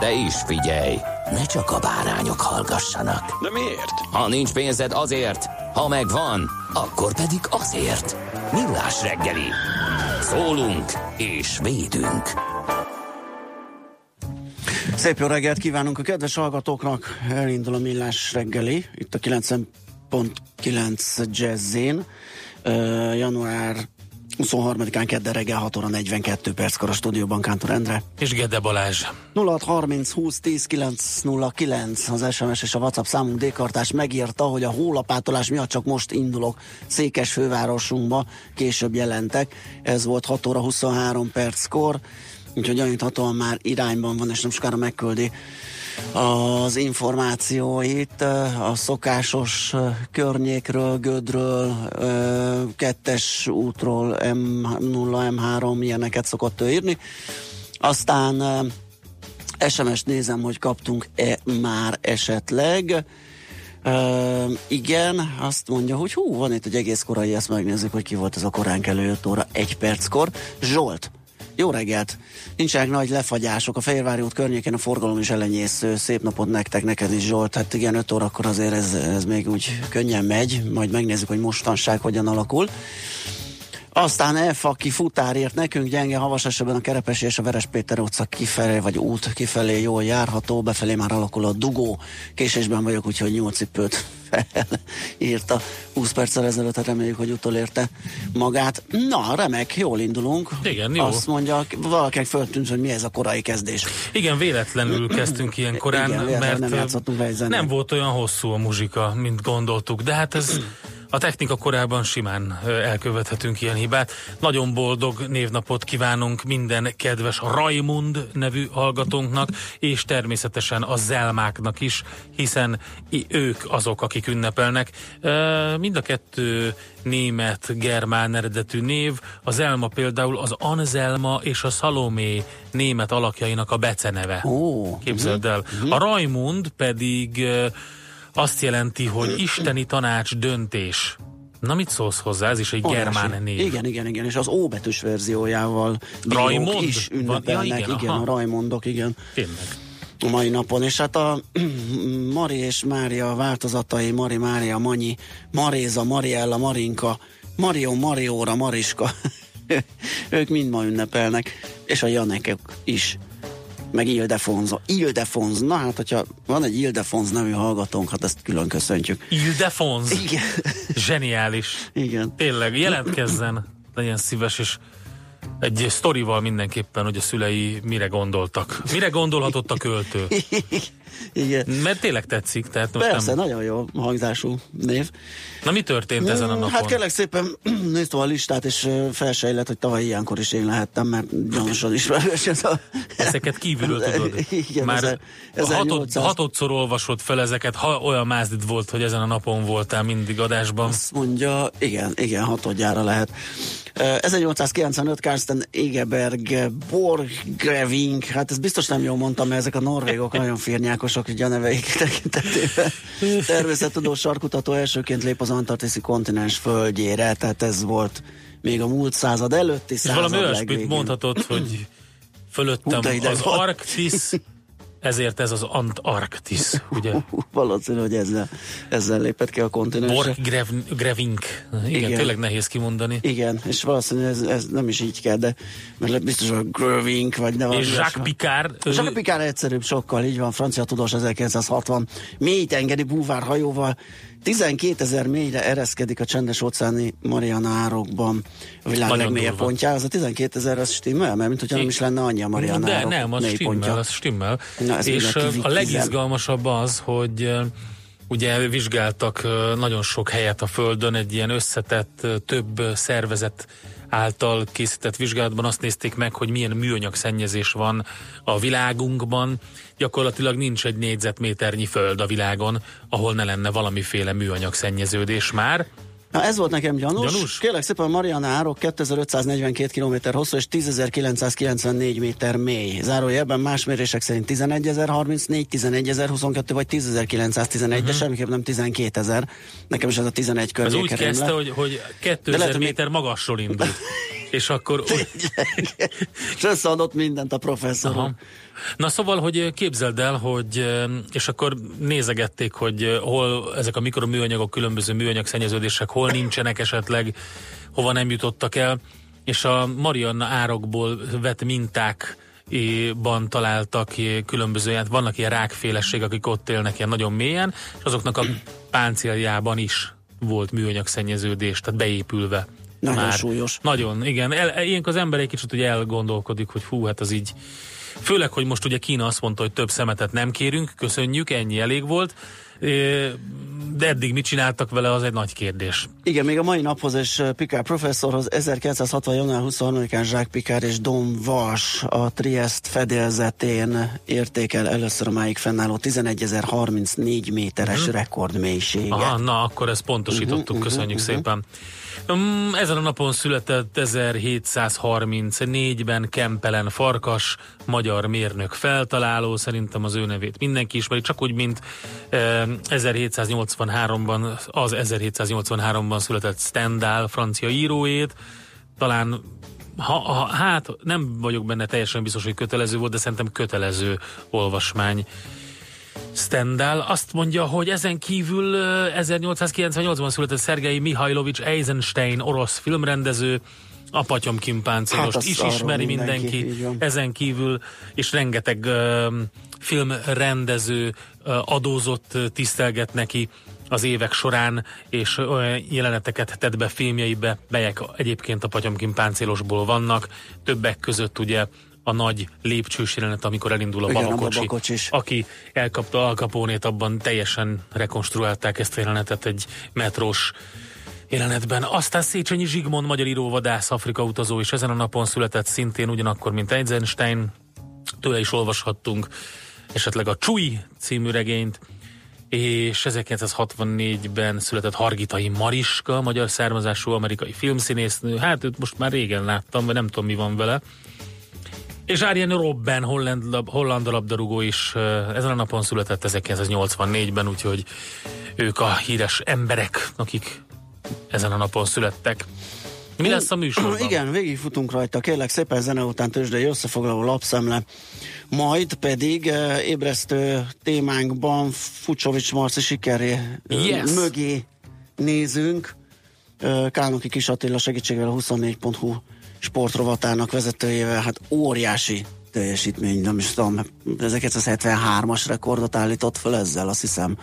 De is figyelj, ne csak a bárányok hallgassanak. De miért? Ha nincs pénzed azért, ha megvan, akkor pedig azért. Millás reggeli. Szólunk és védünk. Szép jó reggelt kívánunk a kedves hallgatóknak. Elindul a Millás reggeli, itt a 90.9 Jazzin. Uh, január 23-án kedden reggel 6 óra 42 perckor a stúdióban Kántor Endre. És Gede Balázs. 0630 20 10 909 az SMS és a WhatsApp számunk Dékartás megírta, hogy a hólapátolás miatt csak most indulok Székes fővárosunkba, később jelentek. Ez volt 6 óra 23 perckor, úgyhogy gyaníthatóan már irányban van, és nem sokára megküldi az információit a szokásos környékről, Gödről, kettes útról, M0, M3, ilyeneket szokott ő írni. Aztán SMS-t nézem, hogy kaptunk-e már esetleg. Uh, igen, azt mondja, hogy hú, van itt egy egész korai, ezt megnézzük, hogy ki volt ez a korán kelő 5 óra 1 perckor. Zsolt, jó reggelt! Nincsenek nagy lefagyások. A Fehérvári út környékén a forgalom is elenyésző. Szép napot nektek, neked is Zsolt. Hát igen, 5 órakor azért ez, ez még úgy könnyen megy. Majd megnézzük, hogy mostanság hogyan alakul. Aztán F, aki futárért nekünk gyenge havas esetben a Kerepesi és a Veres Péter utca kifelé, vagy út kifelé jól járható, befelé már alakul a dugó. Késésben vagyok, úgyhogy nyolc cipőt írta 20 perccel ezelőtt, hát reméljük, hogy utolérte magát. Na, remek, jól indulunk. Igen, jó. Azt mondja, valakinek föltűnt, hogy mi ez a korai kezdés. Igen, véletlenül kezdtünk ilyen korán, Igen, mert nem, nem volt olyan hosszú a muzsika, mint gondoltuk, de hát ez a technika korában simán elkövethetünk ilyen hibát. Nagyon boldog névnapot kívánunk minden kedves Raimund nevű hallgatónknak, és természetesen a Zelmáknak is, hiszen ők azok, akik ünnepelnek. Mind a kettő német, germán eredetű név. Az Elma például az Anzelma és a Salomé német alakjainak a beceneve. Oh, Képzeld el. Uh-huh. A Raimund pedig azt jelenti, hogy isteni tanács döntés. Na mit szólsz hozzá? Ez is egy Óriási. germán név. Igen, igen, igen, és az óbetűs verziójával Raimond? is ünnepelnek, Ja, igen, igen, aha. a Raimondok, igen. Tényleg. a mai napon, és hát a Mari és Mária változatai, Mari, Mária, Manyi, Maréza, Mariella, Marinka, Mario, Marióra, Mariska, ők mind ma ünnepelnek, és a Janekek is meg Ildefonza. Ildefonz, na hát, hogyha van egy Ildefonz nevű hallgatónk, hát ezt külön köszöntjük. Ildefonz. Igen. Zseniális. Igen. Tényleg, jelentkezzen. Legyen szíves, és egy sztorival mindenképpen, hogy a szülei mire gondoltak. Mire gondolhatott a költő? Igen. Mert tényleg tetszik. Tehát most Persze, nem... nagyon jó hangzású név. Na mi történt ezen a napon? Hát kérlek szépen néztem a listát, és felsejlett, hogy tavaly ilyenkor is én lehettem, mert gyanúsan ismerős ez a... Ezeket kívülről tudod. Igen, Már ezer- hatod, 1800 hatodszor olvasod fel ezeket, ha olyan mázdid volt, hogy ezen a napon voltál mindig adásban. Azt mondja, igen, igen, hatodjára lehet. Ö, 1895 Karsten Egeberg Borgreving, hát ez biztos nem jól mondtam, mert ezek a norvégok nagyon firnyákosak, hogy a neveik tekintetében. Természettudós sarkutató elsőként lép az antarktiszi kontinens földjére, tehát ez volt még a múlt század előtti És század valami olyasmit mondhatod, hogy fölöttem az. Arktisz ezért ez az Antarktis, ugye? Valószínű, hogy ezzel, ezzel lépett ki a kontinensre. Borg Grev, Grevink. Igen, Igen, tényleg nehéz kimondani. Igen, és valószínűleg ez, ez nem is így kell, de mert biztos, hogy Grevink, vagy ne És Jacques Picard. Jacques Picard egyszerűbb sokkal, így van, francia tudós 1960 mély tengeri búvárhajóval 12 ezer mélyre ereszkedik a csendes óceáni Mariana árokban a világ Nagyon legmélyebb pontja. Az a 12 ezer, az stimmel? Mert mint hogyha nem is lenne annyi a Mariana De nem, az stimmel, pontja. az stimmel. Na, És a legizgalmasabb az, hogy ugye vizsgáltak nagyon sok helyet a Földön, egy ilyen összetett, több szervezet által készített vizsgálatban azt nézték meg, hogy milyen műanyag szennyezés van a világunkban. Gyakorlatilag nincs egy négyzetméternyi föld a világon, ahol ne lenne valamiféle műanyag szennyeződés már. Na ez volt nekem gyanús. gyanús? Kérlek szépen, Mariana árok 2542 km hosszú és 10.994 méter mély. Zárójelben más mérések szerint 11.034, 11.022 vagy 10.911, uh-huh. de semmiképp nem 12.000. Nekem is ez a 11 környék. Ez úgy kezdte, hogy, hogy 2000 lehet, méter magasról indult. és akkor... és összeadott mindent a professzor. Aha. Na szóval, hogy képzeld el, hogy és akkor nézegették, hogy hol ezek a mikroműanyagok, különböző műanyag szennyeződések, hol nincsenek esetleg, hova nem jutottak el, és a Marianna árokból vett minták ban találtak különböző, hát vannak ilyen rákféleség, akik ott élnek ilyen nagyon mélyen, és azoknak a páncéljában is volt műanyag szennyeződés, tehát beépülve. Nagyon már. súlyos. Nagyon, igen. El, ilyenkor az ember egy kicsit ugye elgondolkodik, hogy fú, hát az így Főleg, hogy most ugye Kína azt mondta, hogy több szemetet nem kérünk, köszönjük, ennyi elég volt. De eddig mit csináltak vele, az egy nagy kérdés. Igen, még a mai naphoz és Picard professzorhoz 1960. január 23-án Jacques Picard és Dom Vas a Triest fedélzetén értékel először a máig fennálló 11.034 méteres uh-huh. rekordmélységet. Aha, na akkor ezt pontosítottuk, uh-huh, köszönjük uh-huh, szépen. Um, ezen a napon született 1734-ben Kempelen Farkas, magyar mérnök feltaláló, szerintem az ő nevét mindenki ismeri, csak úgy, mint eh, 1783-ban, az 1783-ban született Stendhal, francia íróét, talán ha, ha, hát nem vagyok benne teljesen biztos, hogy kötelező volt, de szerintem kötelező olvasmány Stendhal azt mondja, hogy ezen kívül 1898-ban született Szergei Mihajlovics Eisenstein, orosz filmrendező, a Patyomkin páncélost hát is ismeri mindenki, mindenki ezen kívül, és rengeteg uh, filmrendező uh, adózott, uh, tisztelget neki az évek során, és olyan jeleneteket tett be filmjeibe, melyek egyébként a Patyomkin páncélosból vannak, többek között ugye a nagy lépcsős jelenet, amikor elindul a Igen, babakocsi, a babakocsis. aki elkapta Al Capone-t, abban teljesen rekonstruálták ezt a jelenetet egy metrós jelenetben. Aztán Széchenyi Zsigmond, magyar íróvadász, Afrika utazó, és ezen a napon született szintén ugyanakkor, mint Eisenstein. Tőle is olvashattunk esetleg a Csui című regényt, és 1964-ben született Hargitai Mariska, magyar származású amerikai filmszínésznő. Hát őt most már régen láttam, vagy nem tudom mi van vele. És Arjen Robben, holland, lab, holland labdarúgó is ezen a napon született 1984-ben, úgyhogy ők a híres emberek, akik ezen a napon születtek. Mi lesz a műsorban? Igen, végigfutunk rajta, kérlek szépen zene után tőzsdei összefoglaló lapszemle. Majd pedig uh, ébresztő témánkban Fucsovics Marci sikeré yes. mögé nézünk. Uh, Kálnoki Kis Attila segítségével a 24.hu sportrovatának vezetőjével, hát óriási teljesítmény, nem is tudom, 1973-as rekordot állított föl ezzel, azt hiszem,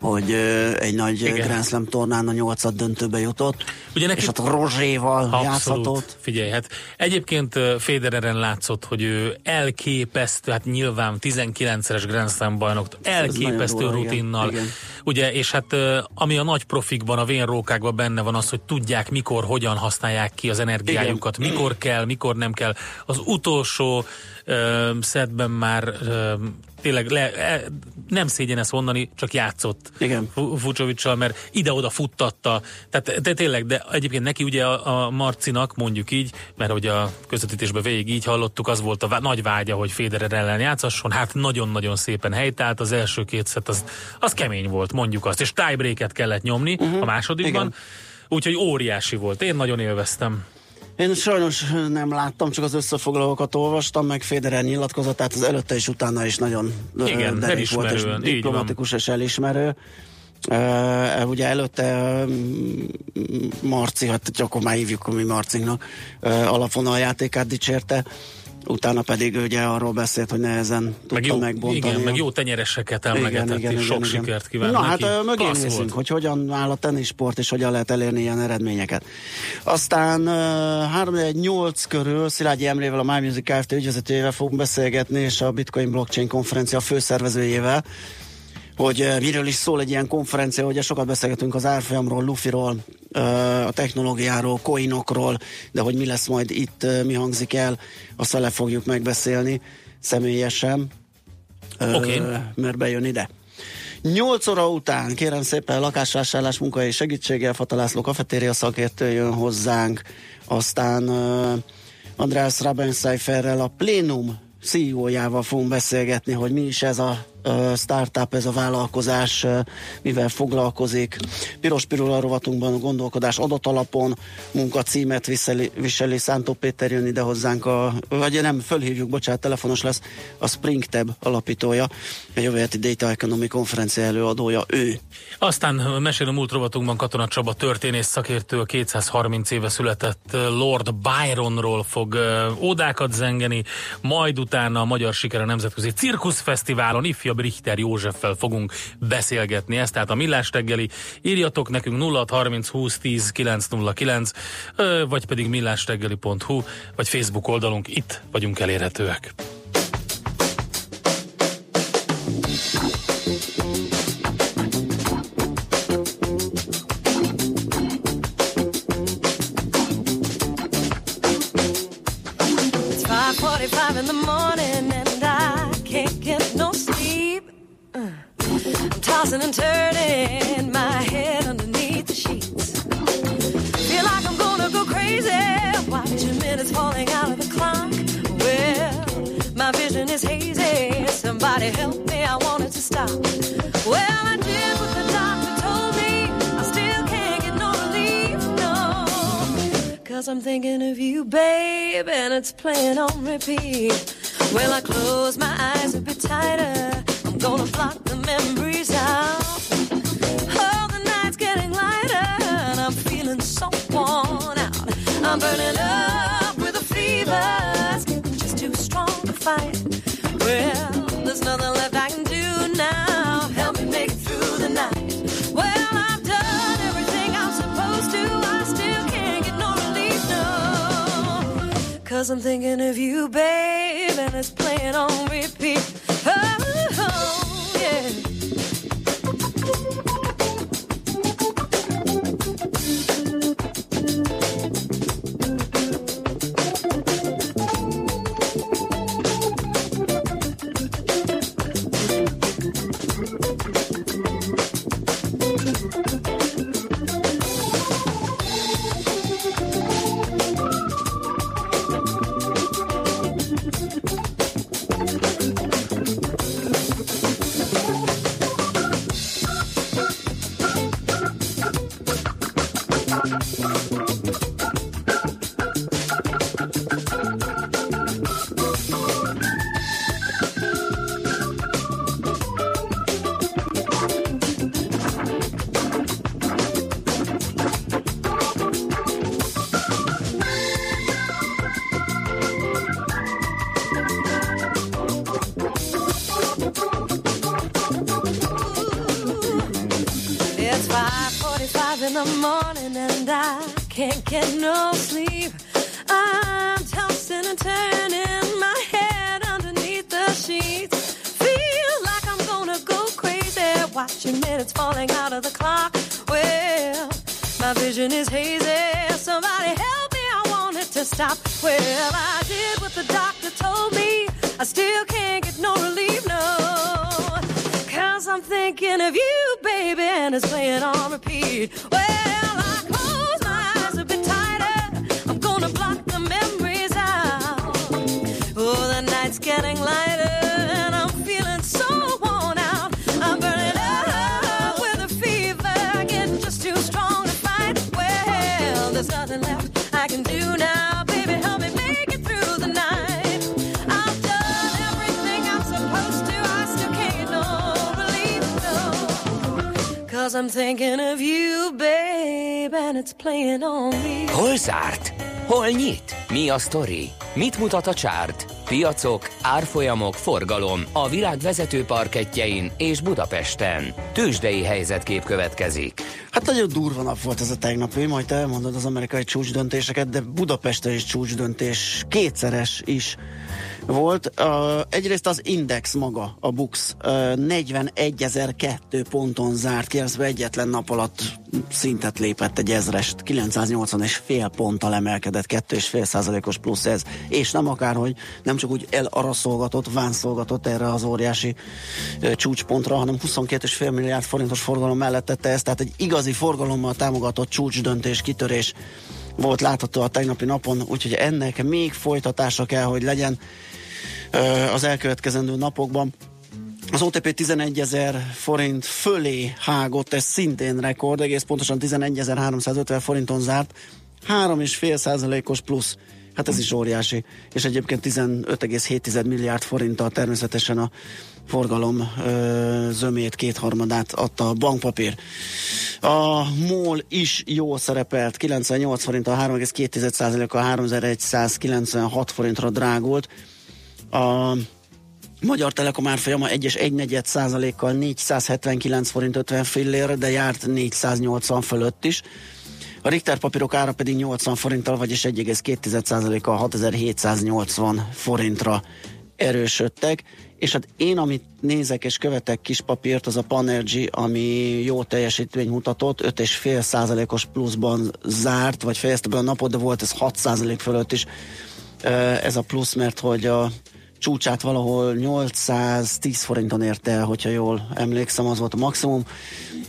hogy egy nagy Igen. Grand Slam tornán a nyolcad döntőbe jutott, Ugye neki... és ott Rozséval Abszolút. játszhatott. Figyelj, hát egyébként Federeren látszott, hogy ő elképesztő, hát nyilván 19-es Grand Slam bajnok, elképesztő durva, rutinnal, igen. ugye, és hát ami a nagy profikban, a vénrókákban benne van az, hogy tudják mikor, hogyan használják ki az energiájukat, igen. mikor kell, mikor nem kell. Az utolsó szedben már tényleg le, e, nem szégyen ezt mondani, csak játszott Igen. Fucsovicsal, mert ide-oda futtatta. Tehát de tényleg, de egyébként neki ugye a, a Marcinak, mondjuk így, mert ugye a közvetítésben végig így hallottuk, az volt a vá- nagy vágya, hogy Federer ellen játszasson. Hát nagyon-nagyon szépen helytált, az első két szett az, az kemény volt, mondjuk azt, és tiebreaket kellett nyomni uh-huh. a másodikban. Igen. Úgyhogy óriási volt. Én nagyon élveztem. Én sajnos nem láttam, csak az összefoglalókat olvastam, meg Federer nyilatkozatát, az előtte és utána is nagyon Igen, derék volt, és diplomatikus és elismerő. Uh, ugye előtte uh, Marci, hát akkor már hívjuk mi Marcinknak, uh, alapvonal játékát dicsérte, utána pedig ugye arról beszélt, hogy nehezen tudta meg jó, megbontani. Igen, meg jó tenyereseket emlegetett, igen, és igen, sok igen. sikert kíván Na neki. hát mögé nézzünk, hogy hogyan áll a tenisport, és hogyan lehet elérni ilyen eredményeket. Aztán uh, 3-8 körül Szilágyi Emrével, a My Music Kft. ügyvezetőjével fogunk beszélgetni, és a Bitcoin Blockchain konferencia főszervezőjével, hogy miről is szól egy ilyen konferencia, hogy sokat beszélgetünk az árfolyamról, Lufiról, a technológiáról, coinokról, de hogy mi lesz majd itt, mi hangzik el, azt le fogjuk megbeszélni személyesen, okay. mert bejön ide. 8 óra után, kérem szépen, lakásvásárlás munkai segítséggel, Fatalászló kafetéria szakértő jön hozzánk, aztán uh, András Rabenszeiferrel a Plénum CEO-jával fogunk beszélgetni, hogy mi is ez a startup, ez a vállalkozás mivel foglalkozik. Piros Pirula rovatunkban a gondolkodás adatalapon munkacímet viseli, viseli Szántó Péter jön ide hozzánk, a, vagy nem, fölhívjuk, bocsánat, telefonos lesz, a Springtab alapítója, a jövő heti Data Economy konferencia előadója ő. Aztán mesél a múlt rovatunkban Katona Csaba történész szakértő, a 230 éve született Lord Byronról fog ódákat zengeni, majd utána a Magyar Siker a Nemzetközi Cirkuszfesztiválon ifja Richter Józseffel fogunk beszélgetni. ezt tehát a Millás reggeli. Írjatok nekünk 0630 20 10 909, vagy pedig millásreggeli.hu, vagy Facebook oldalunk. Itt vagyunk elérhetőek. Tossing and turning my head underneath the sheets. Feel like I'm gonna go crazy, watching minutes falling out of the clock. Well, my vision is hazy. Somebody help me, I want it to stop. Well, I did what the doctor told me. I still can't get no relief, no. Cause I'm thinking of you, babe, and it's playing on repeat. Well, I close my eyes a bit tighter. Gonna block the memories out. Oh, the night's getting lighter, and I'm feeling so worn out. I'm burning up with a fever, it's getting just too strong to fight. Well, there's nothing left I can do now. Help me make it through the night. Well, I've done everything I'm supposed to. I still can't get no relief, no. Cause I'm thinking of you, babe, and it's playing on repeat yeah. I'm thinking of you, babe, and it's playing on me. Hol zárt? Hol nyit? Mi a sztori? Mit mutat a csárt? Piacok, árfolyamok, forgalom a világ vezető parketjein és Budapesten. Tősdei helyzetkép következik. Hát nagyon durva nap volt ez a tegnapi, majd te elmondod az amerikai csúcsdöntéseket, de Budapesten is csúcsdöntés, kétszeres is volt. Uh, egyrészt az Index maga, a Bux, uh, 41.002 ponton zárt ez egyetlen nap alatt szintet lépett egy ezrest, 980 és fél ponttal emelkedett, 2,5 százalékos plusz ez, és nem akárhogy, nem csak úgy elaraszolgatott, vánszolgatott erre az óriási uh, csúcspontra, hanem 22,5 milliárd forintos forgalom mellett tette ezt, tehát egy igazi forgalommal támogatott csúcsdöntés, kitörés volt látható a tegnapi napon, úgyhogy ennek még folytatása kell, hogy legyen az elkövetkezendő napokban. Az OTP 11 ezer forint fölé hágott, ez szintén rekord, egész pontosan 11.350 forinton zárt, 3,5 százalékos plusz, hát ez is óriási, és egyébként 15,7 milliárd forinttal természetesen a forgalom ö, zömét, kétharmadát adta a bankpapír. A MOL is jó szerepelt, 98 forint, a 3,2 a 3196 forintra drágult. A Magyar Telekom árfolyama 1-es 1 százalékkal 479 forint 50 fillér, de járt 480 fölött is. A Richter papírok ára pedig 80 forinttal, vagyis 1,2%-kal 6780 forintra erősödtek, és hát én, amit nézek és követek kis papírt, az a Panergy, ami jó teljesítmény mutatott, 5,5 százalékos pluszban zárt, vagy fejezte be a napot, de volt ez 6 százalék fölött is ez a plusz, mert hogy a csúcsát valahol 810 forinton érte el, hogyha jól emlékszem, az volt a maximum.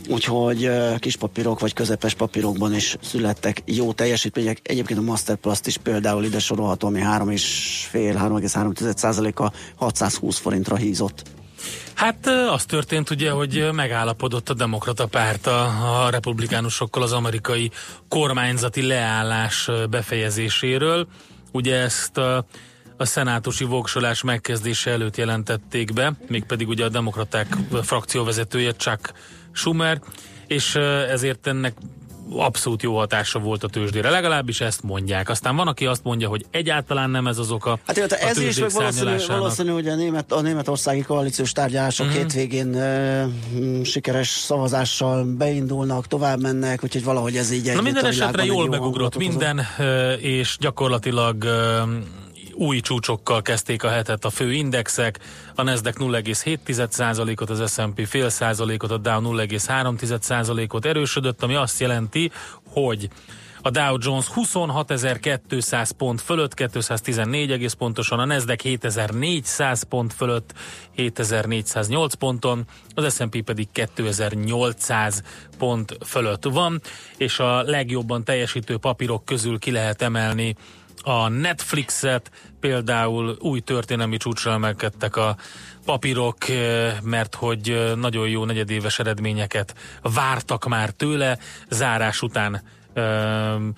Úgyhogy kis papírok vagy közepes papírokban is születtek jó teljesítmények. Egyébként a Masterplast is például ide sorolható, ami 3,5-3,3%-a 620 forintra hízott. Hát az történt ugye, hogy megállapodott a demokrata párt a, a republikánusokkal az amerikai kormányzati leállás befejezéséről. Ugye ezt a szenátusi voksolás megkezdése előtt jelentették be, mégpedig ugye a demokraták frakcióvezetője Chuck Schumer, és ezért ennek abszolút jó hatása volt a tőzsdére. Legalábbis ezt mondják. Aztán van, aki azt mondja, hogy egyáltalán nem ez az oka. Hát illetve ez is, meg valószínű, valószínű, hogy a, német, a németországi koalíciós tárgyalások uh-huh. hétvégén e, sikeres szavazással beindulnak, tovább mennek, úgyhogy valahogy ez így Na minden esetre jól megugrott minden, és gyakorlatilag új csúcsokkal kezdték a hetet a fő indexek, a Nasdaq 0,7%-ot, az S&P fél százalékot, a Dow 0,3%-ot erősödött, ami azt jelenti, hogy a Dow Jones 26.200 pont fölött, 214 egész pontosan, a Nasdaq 7400 pont fölött, 7408 ponton, az S&P pedig 2800 pont fölött van, és a legjobban teljesítő papírok közül ki lehet emelni a Netflixet, például új történelmi csúcsra emelkedtek a papírok, eh, mert hogy eh, nagyon jó negyedéves eredményeket vártak már tőle, zárás után um,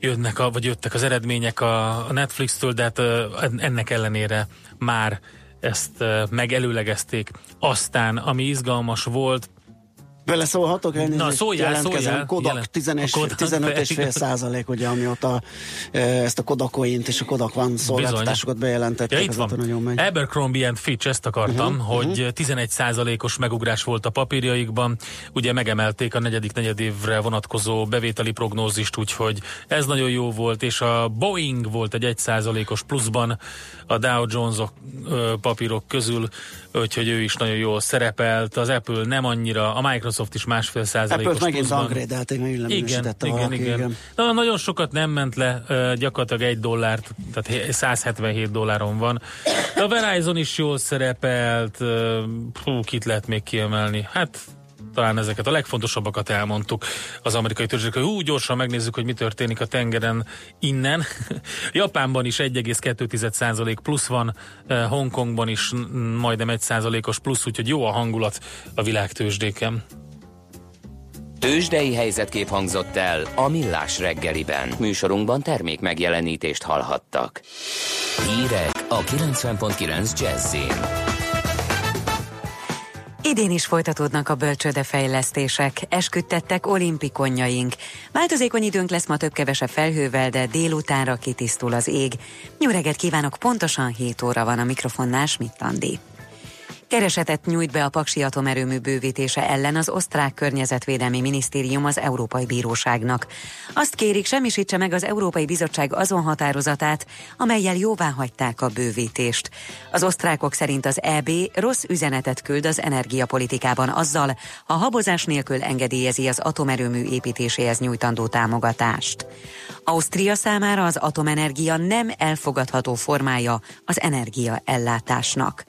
jönnek a, vagy jöttek az eredmények a, Netflix-től, de hát ennek ellenére már ezt megelőlegezték. Aztán, ami izgalmas volt, Beleszólhatok elnézést? Na, szóljál, szóljál. Kodak 15,5 százalék, ugye, amióta e, ezt a Kodakoint és a Kodak One szolgáltatásokat bejelentettek. Ja, itt van. Nagyon megy. Abercrombie and Fitch, ezt akartam, uh-huh, hogy uh-huh. 11 százalékos megugrás volt a papírjaikban. Ugye megemelték a negyedik negyedévre vonatkozó bevételi prognózist, úgyhogy ez nagyon jó volt, és a Boeing volt egy 1 százalékos pluszban a Dow Jones papírok közül, úgyhogy ő is nagyon jól szerepelt. Az Apple nem annyira, a Microsoft is másfél százalékos Apple megint meg igen, igen, valaki, igen. igen. Na, nagyon sokat nem ment le, gyakorlatilag egy dollárt, tehát 177 dolláron van. De a Verizon is jól szerepelt, hú, kit lehet még kiemelni? Hát talán ezeket a legfontosabbakat elmondtuk az amerikai hogy úgy gyorsan megnézzük, hogy mi történik a tengeren innen. Japánban is 1,2% plusz van, eh, Hongkongban is majdnem 1%-os plusz, úgyhogy jó a hangulat a világtőzsdéken. Tőzsdei helyzetkép hangzott el a Millás reggeliben. Műsorunkban termék megjelenítést hallhattak. Hírek a 90.9 Jazzin. Idén is folytatódnak a bölcsődefejlesztések, esküdtettek olimpikonjaink. Változékony időnk lesz ma több-kevesebb felhővel, de délutánra kitisztul az ég. Jó kívánok, pontosan 7 óra van a mikrofonnál, Schmidt. Keresetet nyújt be a Paksi atomerőmű bővítése ellen az osztrák környezetvédelmi minisztérium az Európai Bíróságnak. Azt kérik, semmisítse meg az Európai Bizottság azon határozatát, amelyel jóvá hagyták a bővítést. Az osztrákok szerint az EB rossz üzenetet küld az energiapolitikában azzal, ha habozás nélkül engedélyezi az atomerőmű építéséhez nyújtandó támogatást. Ausztria számára az atomenergia nem elfogadható formája az energiaellátásnak.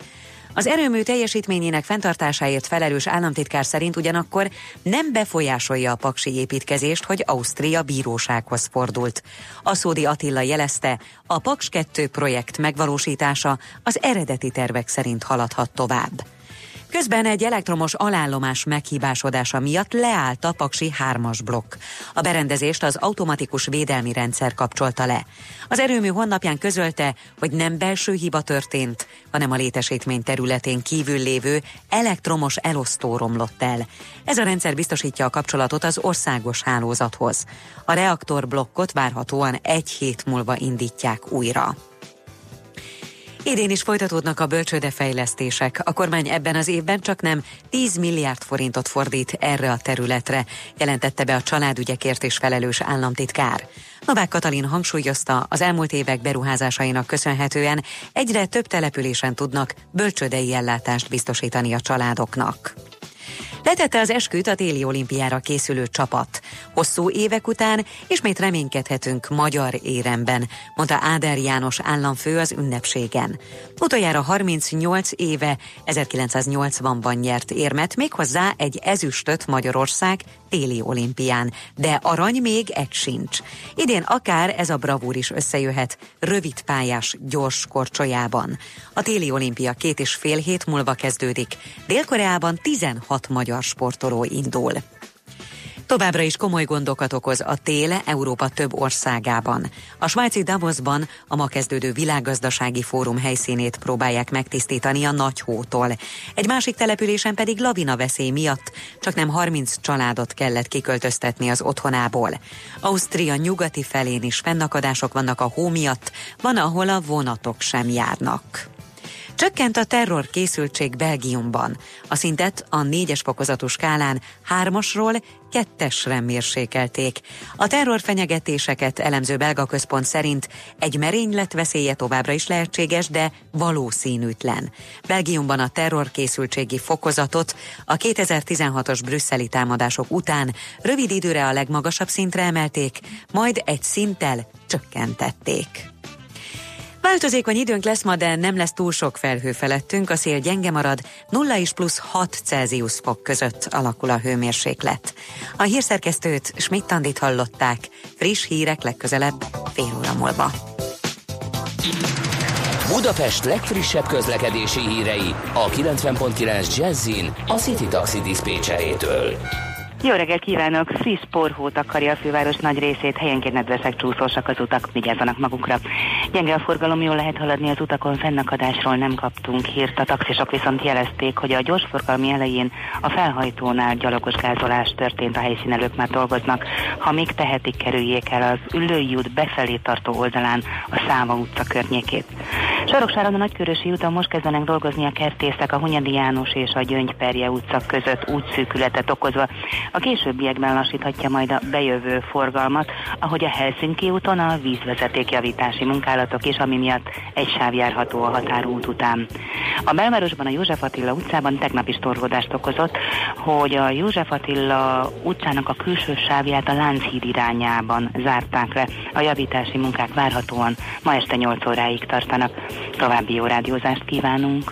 Az erőmű teljesítményének fenntartásáért felelős államtitkár szerint ugyanakkor nem befolyásolja a paksi építkezést, hogy Ausztria bírósághoz fordult. Aszódi Attila jelezte, a Paks 2 projekt megvalósítása az eredeti tervek szerint haladhat tovább. Közben egy elektromos alállomás meghibásodása miatt leállt a Paksi 3-as blokk. A berendezést az automatikus védelmi rendszer kapcsolta le. Az erőmű honlapján közölte, hogy nem belső hiba történt, hanem a létesítmény területén kívül lévő elektromos elosztó romlott el. Ez a rendszer biztosítja a kapcsolatot az országos hálózathoz. A reaktorblokkot várhatóan egy hét múlva indítják újra. Idén is folytatódnak a bölcsődefejlesztések. A kormány ebben az évben csak nem 10 milliárd forintot fordít erre a területre, jelentette be a családügyekért és felelős államtitkár. Novák Katalin hangsúlyozta, az elmúlt évek beruházásainak köszönhetően egyre több településen tudnak bölcsődei ellátást biztosítani a családoknak. Letette az esküt a téli olimpiára készülő csapat. Hosszú évek után ismét reménykedhetünk magyar éremben, mondta Áder János államfő az ünnepségen. Utoljára 38 éve, 1980-ban nyert érmet, méghozzá egy ezüstöt Magyarország téli olimpián, de arany még egy sincs. Idén akár ez a bravúr is összejöhet rövid pályás gyors korcsolyában. A téli olimpia két és fél hét múlva kezdődik. Dél-Koreában 16 magyar sportoló indul. Továbbra is komoly gondokat okoz a téle Európa több országában. A svájci Davosban a ma kezdődő világgazdasági fórum helyszínét próbálják megtisztítani a nagy hótól. Egy másik településen pedig lavina veszély miatt csak nem 30 családot kellett kiköltöztetni az otthonából. Ausztria nyugati felén is fennakadások vannak a hó miatt, van ahol a vonatok sem járnak. Csökkent a terror készültség Belgiumban. A szintet a négyes fokozatú skálán hármasról kettesre mérsékelték. A terrorfenyegetéseket elemző belga központ szerint egy merénylet veszélye továbbra is lehetséges, de valószínűtlen. Belgiumban a terrorkészültségi fokozatot a 2016-os brüsszeli támadások után rövid időre a legmagasabb szintre emelték, majd egy szinttel csökkentették. Változékony időnk lesz ma, de nem lesz túl sok felhő felettünk, a szél gyenge marad, 0 és plusz 6 Celsius fok között alakul a hőmérséklet. A hírszerkesztőt Schmidt-Tandit hallották, friss hírek legközelebb fél óra múlva. Budapest legfrissebb közlekedési hírei a 90.9 Jazzin a City Taxi Dispécsejétől. Jó reggel kívánok! Friss porhó akarja a főváros nagy részét, helyenként nedvesek csúszósak az utak, vigyázzanak magukra. Gyenge a forgalom, jól lehet haladni az utakon, fennakadásról nem kaptunk hírt. A taxisok viszont jelezték, hogy a gyorsforgalmi elején a felhajtónál gyalogos gázolás történt, a helyszínelők már dolgoznak. Ha még tehetik, kerüljék el az Üllői út befelé tartó oldalán a Száva utca környékét. Saroksáron a Nagykörösi úton most kezdenek dolgozni a kertészek a Hunyadi János és a Gyöngyperje utca között útszűkületet okozva. A későbbiekben lassíthatja majd a bejövő forgalmat, ahogy a Helsinki úton a vízvezeték javítási munkálatok is, ami miatt egy sáv járható a határút után. A belvárosban a József Attila utcában tegnap is torlódást okozott, hogy a József Attila utcának a külső sávját a Lánchíd irányában zárták le. A javítási munkák várhatóan ma este 8 óráig tartanak. További jó rádiózást kívánunk!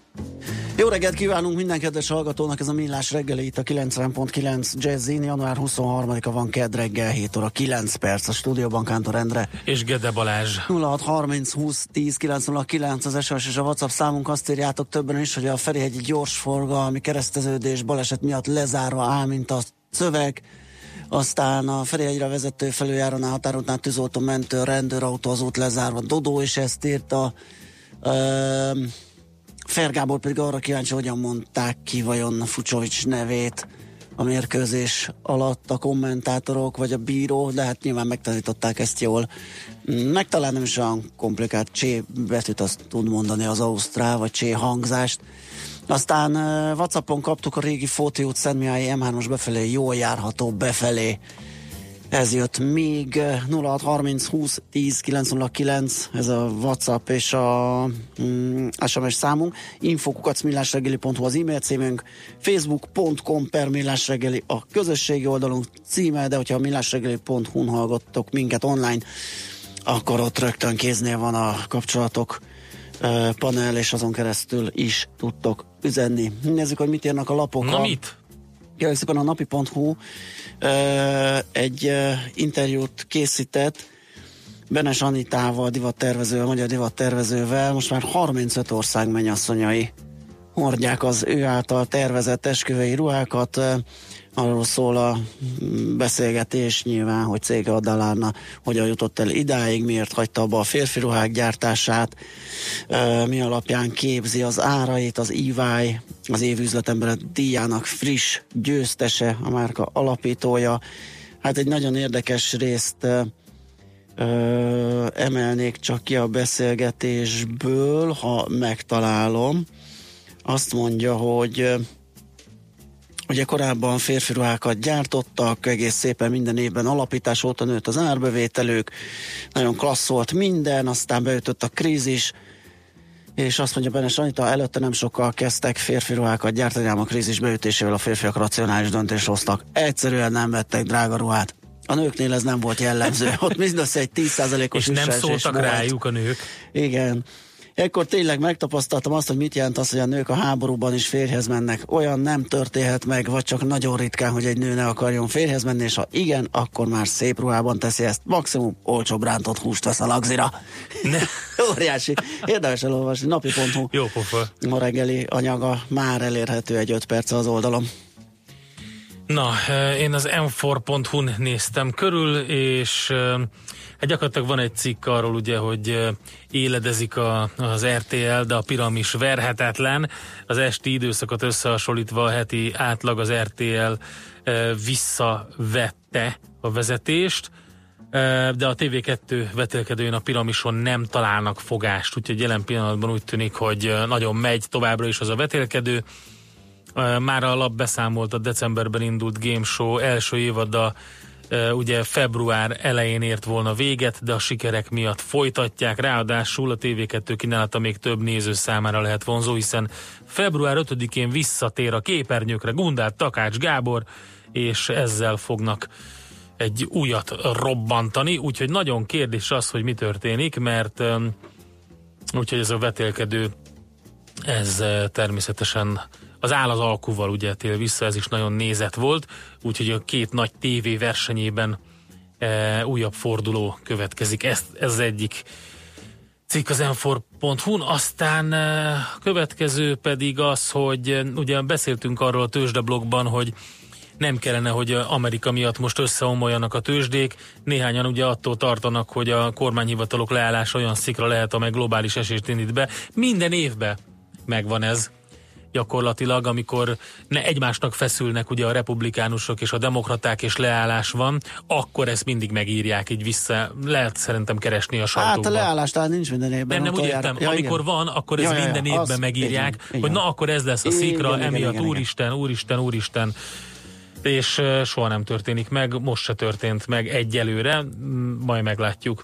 Jó reggelt kívánunk minden kedves hallgatónak, ez a Millás reggeli itt a 90.9 Jazzin, január 23-a van kedd reggel 7 óra 9 perc a stúdióban Kántor Endre. És Gede Balázs. 0630 20 10 909 az SMS és a WhatsApp számunk azt írjátok többen is, hogy a Ferihegyi gyors forgalmi kereszteződés baleset miatt lezárva áll, mint a szöveg. Aztán a Ferihegyre vezető felüljárónál határútnál tűzoltó mentő, rendőrautó az út lezárva. Dodó is ezt írta. Üm, Fergábor pedig arra kíváncsi, hogyan mondták ki vajon Fucsovics nevét a mérkőzés alatt a kommentátorok, vagy a bíró, de hát nyilván megtanították ezt jól. Meg talán nem is olyan komplikált csé betűt azt tud mondani az Ausztrál, vagy csé hangzást. Aztán uh, Whatsappon kaptuk a régi Fóti út Szentmiályi M3-os befelé, jól járható befelé. Ez jött még eh, 0630 20 10 909, ez a WhatsApp és a mm, SMS számunk. infokukacmillásregeli.hu az e-mail címünk, facebook.com per millásregeli a közösségi oldalunk címe, de hogyha millásregeli.hu-n hallgattok minket online, akkor ott rögtön kéznél van a kapcsolatok eh, panel, és azon keresztül is tudtok üzenni. Nézzük, hogy mit írnak a lapok. Na mit? Kérlek szépen a napi.hu egy interjút készített Benes Anitával, divattervezővel, magyar divattervezővel, most már 35 ország mennyasszonyai hordják az ő által tervezett esküvői ruhákat. Arról szól a beszélgetés nyilván, hogy cége Adalárna hogyan jutott el idáig, miért hagyta abba a férfi ruhák gyártását, mi alapján képzi az árait, az EY, az év üzletember díjának friss győztese, a márka alapítója. Hát egy nagyon érdekes részt ö, emelnék csak ki a beszélgetésből, ha megtalálom. Azt mondja, hogy Ugye korábban férfi ruhákat gyártottak, egész szépen minden évben alapítás óta nőtt az árbevételük, nagyon klassz volt minden, aztán beütött a krízis, és azt mondja Benes Anita, előtte nem sokkal kezdtek férfi ruhákat gyártani, ám a krízis beütésével a férfiak racionális döntést hoztak. Egyszerűen nem vettek drága ruhát. A nőknél ez nem volt jellemző. Ott mindössze egy 10%-os És nem szóltak volt. rájuk a nők. Igen. Ekkor tényleg megtapasztaltam azt, hogy mit jelent az, hogy a nők a háborúban is férjhez mennek. Olyan nem történhet meg, vagy csak nagyon ritkán, hogy egy nő ne akarjon férjhez menni, és ha igen, akkor már szép ruhában teszi ezt. Maximum olcsóbb rántott húst vesz a lagzira. Ne. Óriási. Érdemes elolvasni. Napi.hu. Jó pofa. Ma reggeli anyaga már elérhető egy 5 perc az oldalom. Na, én az m4.hu-n néztem körül, és hát gyakorlatilag van egy cikk arról ugye, hogy éledezik a, az RTL, de a piramis verhetetlen. Az esti időszakot összehasonlítva a heti átlag az RTL visszavette a vezetést, de a TV2 vetélkedőjén a piramison nem találnak fogást, úgyhogy jelen pillanatban úgy tűnik, hogy nagyon megy továbbra is az a vetélkedő. Már a lap beszámolt a decemberben indult game show első évada ugye február elején ért volna véget, de a sikerek miatt folytatják, ráadásul a TV2 kínálata még több néző számára lehet vonzó, hiszen február 5-én visszatér a képernyőkre Gundát Takács Gábor, és ezzel fognak egy újat robbantani, úgyhogy nagyon kérdés az, hogy mi történik, mert úgyhogy ez a vetélkedő ez természetesen az áll az alkuval ugye tél vissza, ez is nagyon nézett volt, úgyhogy a két nagy tévé versenyében e, újabb forduló következik. Ez, ez az egyik cikk az m aztán e, következő pedig az, hogy e, ugye beszéltünk arról a tőzsdeblogban, hogy nem kellene, hogy Amerika miatt most összeomoljanak a tőzsdék. Néhányan ugye attól tartanak, hogy a kormányhivatalok leállása olyan szikra lehet, amely globális esést indít be. Minden évben megvan ez gyakorlatilag, amikor ne egymásnak feszülnek ugye a republikánusok és a demokraták és leállás van, akkor ezt mindig megírják így vissza. Lehet szerintem keresni a sajtóban. Hát a leállás talán nincs minden évben. Nem, nem úgy értem. Ja, amikor igen. van, akkor ez ja, ja, minden évben megírják, igen, igen. hogy na akkor ez lesz a szikra, igen, emiatt igen, úristen, igen. úristen, úristen és soha nem történik meg, most se történt meg egyelőre, majd meglátjuk.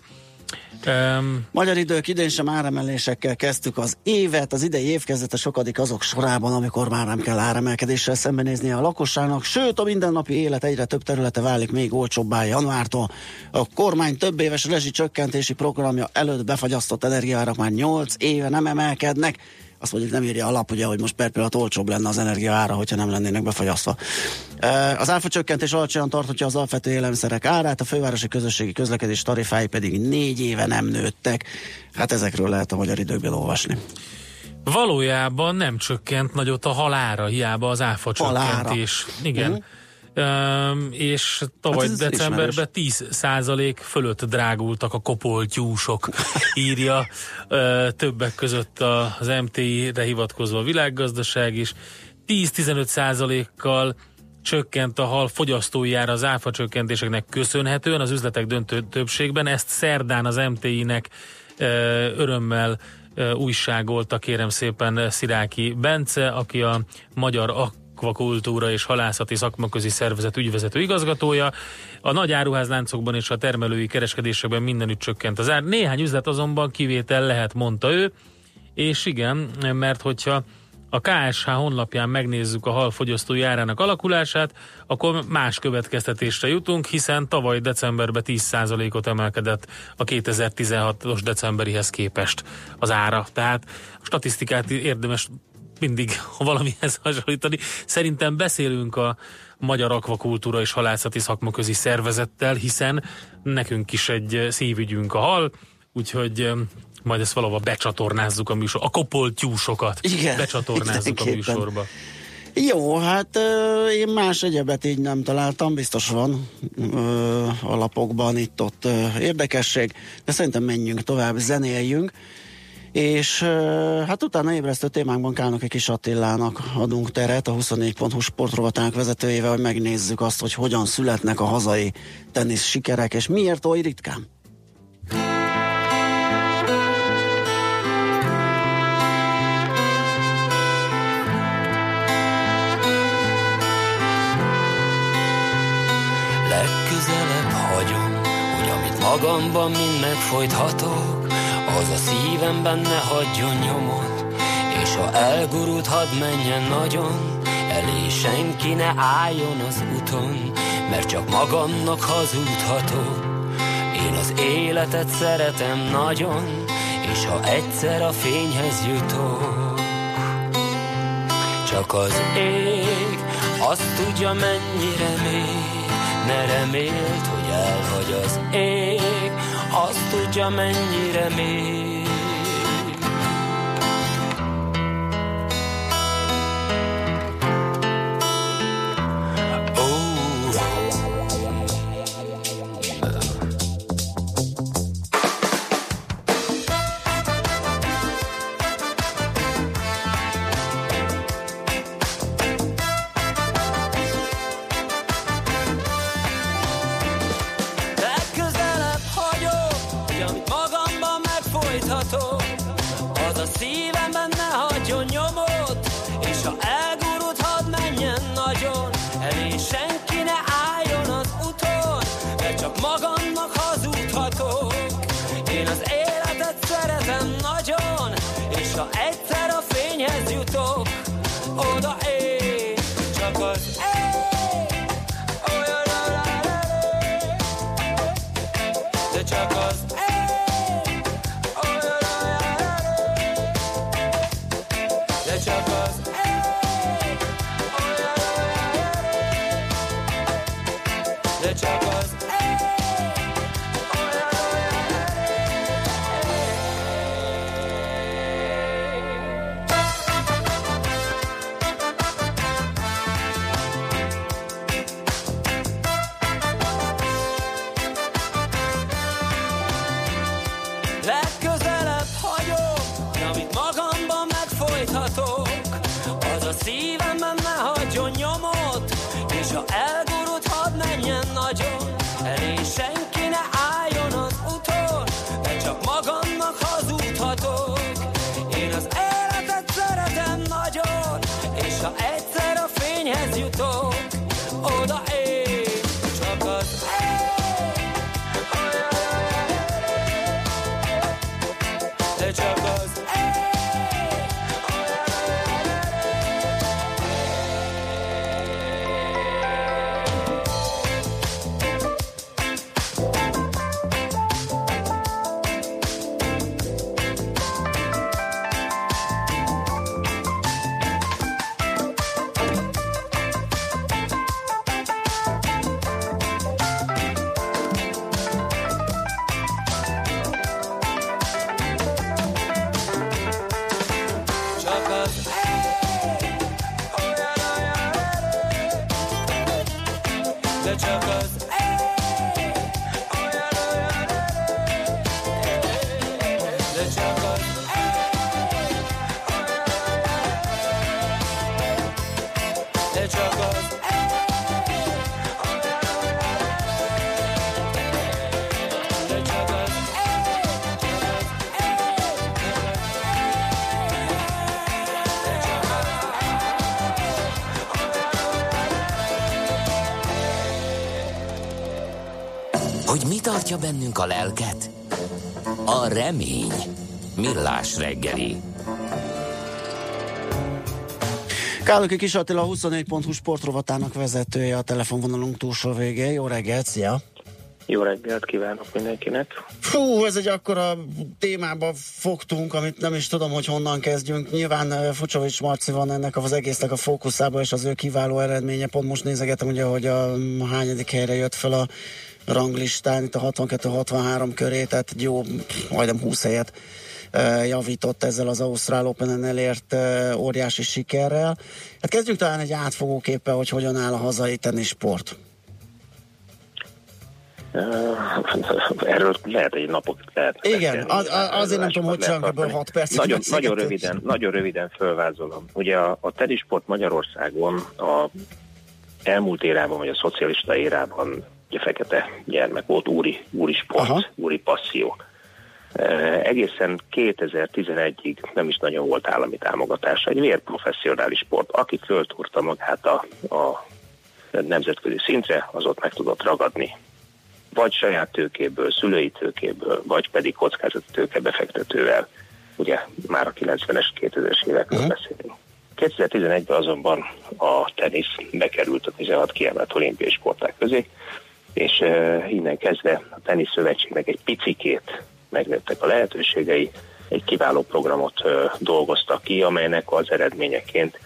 Um, Magyar idők idén sem áremelésekkel kezdtük az évet, az idei évkezdete sokadik azok sorában, amikor már nem kell áremelkedéssel szembenézni a lakosságnak, sőt a mindennapi élet egyre több területe válik még olcsóbbá januártól. A kormány több éves rezsicsökkentési programja előtt befagyasztott energiárak már 8 éve nem emelkednek, azt mondjuk nem írja alap, ugye, hogy most per pillanat olcsóbb lenne az energia ára, hogyha nem lennének befagyasztva. Az áfa csökkentés alacsonyan tartja az alapvető élelmiszerek árát, a fővárosi közösségi közlekedés tarifái pedig négy éve nem nőttek. Hát ezekről lehet a magyar időkben olvasni. Valójában nem csökkent nagyot a halára, hiába az áfa csökkentés. Igen. Uh-huh. És tavaly hát decemberben 10 százalék fölött drágultak a kopoltyúsok, írja többek között az MTI-re hivatkozva a világgazdaság is. 10-15 százalékkal csökkent a hal fogyasztói ára az áfa csökkentéseknek köszönhetően az üzletek döntő többségben. Ezt szerdán az MTI-nek örömmel újságolta kérem szépen Sziráki Bence, aki a magyar akvakultúra és halászati szakmaközi szervezet ügyvezető igazgatója. A nagy áruházláncokban és a termelői kereskedésekben mindenütt csökkent az ár. Néhány üzlet azonban kivétel lehet, mondta ő, és igen, mert hogyha a KSH honlapján megnézzük a hal fogyasztói árának alakulását, akkor más következtetésre jutunk, hiszen tavaly decemberben 10%-ot emelkedett a 2016-os decemberihez képest az ára. Tehát a statisztikát érdemes mindig valamihez hasonlítani. Szerintem beszélünk a Magyar Akvakultúra és Halászati Szakmaközi Szervezettel, hiszen nekünk is egy szívügyünk a hal, úgyhogy majd ezt valahol becsatornázzuk a műsor, a kopoltyúsokat Igen, becsatornázzuk a műsorba. Jó, hát én más egyebet így nem találtam, biztos van ö, alapokban itt-ott érdekesség, de szerintem menjünk tovább, zenéljünk és hát utána ébresztő témánkban Kálnoki Kis Attilának adunk teret, a 24.hu sportrovatának vezetőjével, hogy megnézzük azt, hogy hogyan születnek a hazai tenisz sikerek, és miért oly ritkán. Legközelebb hagyom, hogy amit magamban mind megfojthatok, az a szívemben ne hagyjon nyomot, és ha elgurult, hadd menjen nagyon, elé senki ne álljon az uton, mert csak magamnak hazudhatok. Én az életet szeretem nagyon, és ha egyszer a fényhez jutok, csak az ég azt tudja mennyire még, ne remélt, hogy elhagy az ég, azt tudja mennyire még. Megfojthatok, az a szívemben ne hagyjon nyomot, és ha elgurult, hadd menjen nagyon, elé senki ne álljon az uton, mert csak magamnak hazudhatok. Kálnoki Kis Attila, a 24.hu sportrovatának vezetője, a telefonvonalunk túlsó végén. Jó reggelt, szia! Jó reggelt kívánok mindenkinek. Fú, ez egy akkora témába fogtunk, amit nem is tudom, hogy honnan kezdjünk. Nyilván uh, Fucsovics Marci van ennek az egésznek a fókuszába, és az ő kiváló eredménye. Pont most nézegetem, ugye, hogy a hányadik helyre jött fel a ranglistán, itt a 62-63 köré, tehát jó, majdnem 20 helyet javított ezzel az Ausztrál Open-en elért óriási sikerrel. Hát kezdjük talán egy átfogó képpel, hogy hogyan áll a hazai tennisport. Erről lehet egy napot lehet. Igen, az, az, azért nem tudom, hogy csak ebből tartani. 6 percig Nagyon, nagyon röviden, nagyon röviden fölvázolom. Ugye a, a tenisport Magyarországon a elmúlt érában, vagy a szocialista érában ugye fekete gyermek volt, úri, úri sport, Aha. úri passzió. Egészen 2011-ig nem is nagyon volt állami támogatása. Egy vérprofessionális sport. Aki föltúrta magát a, a nemzetközi szintre, az ott meg tudott ragadni vagy saját tőkéből, szülői tőkéből, vagy pedig kockázati tőke befektetővel, ugye már a 90-es, 2000-es évekről uh-huh. beszélünk. 2011-ben azonban a tenisz bekerült a 16 kiemelt olimpiai sporták közé, és uh, innen kezdve a tenisz szövetségnek egy picikét megnőttek a lehetőségei, egy kiváló programot dolgoztak ki, amelynek az eredményeként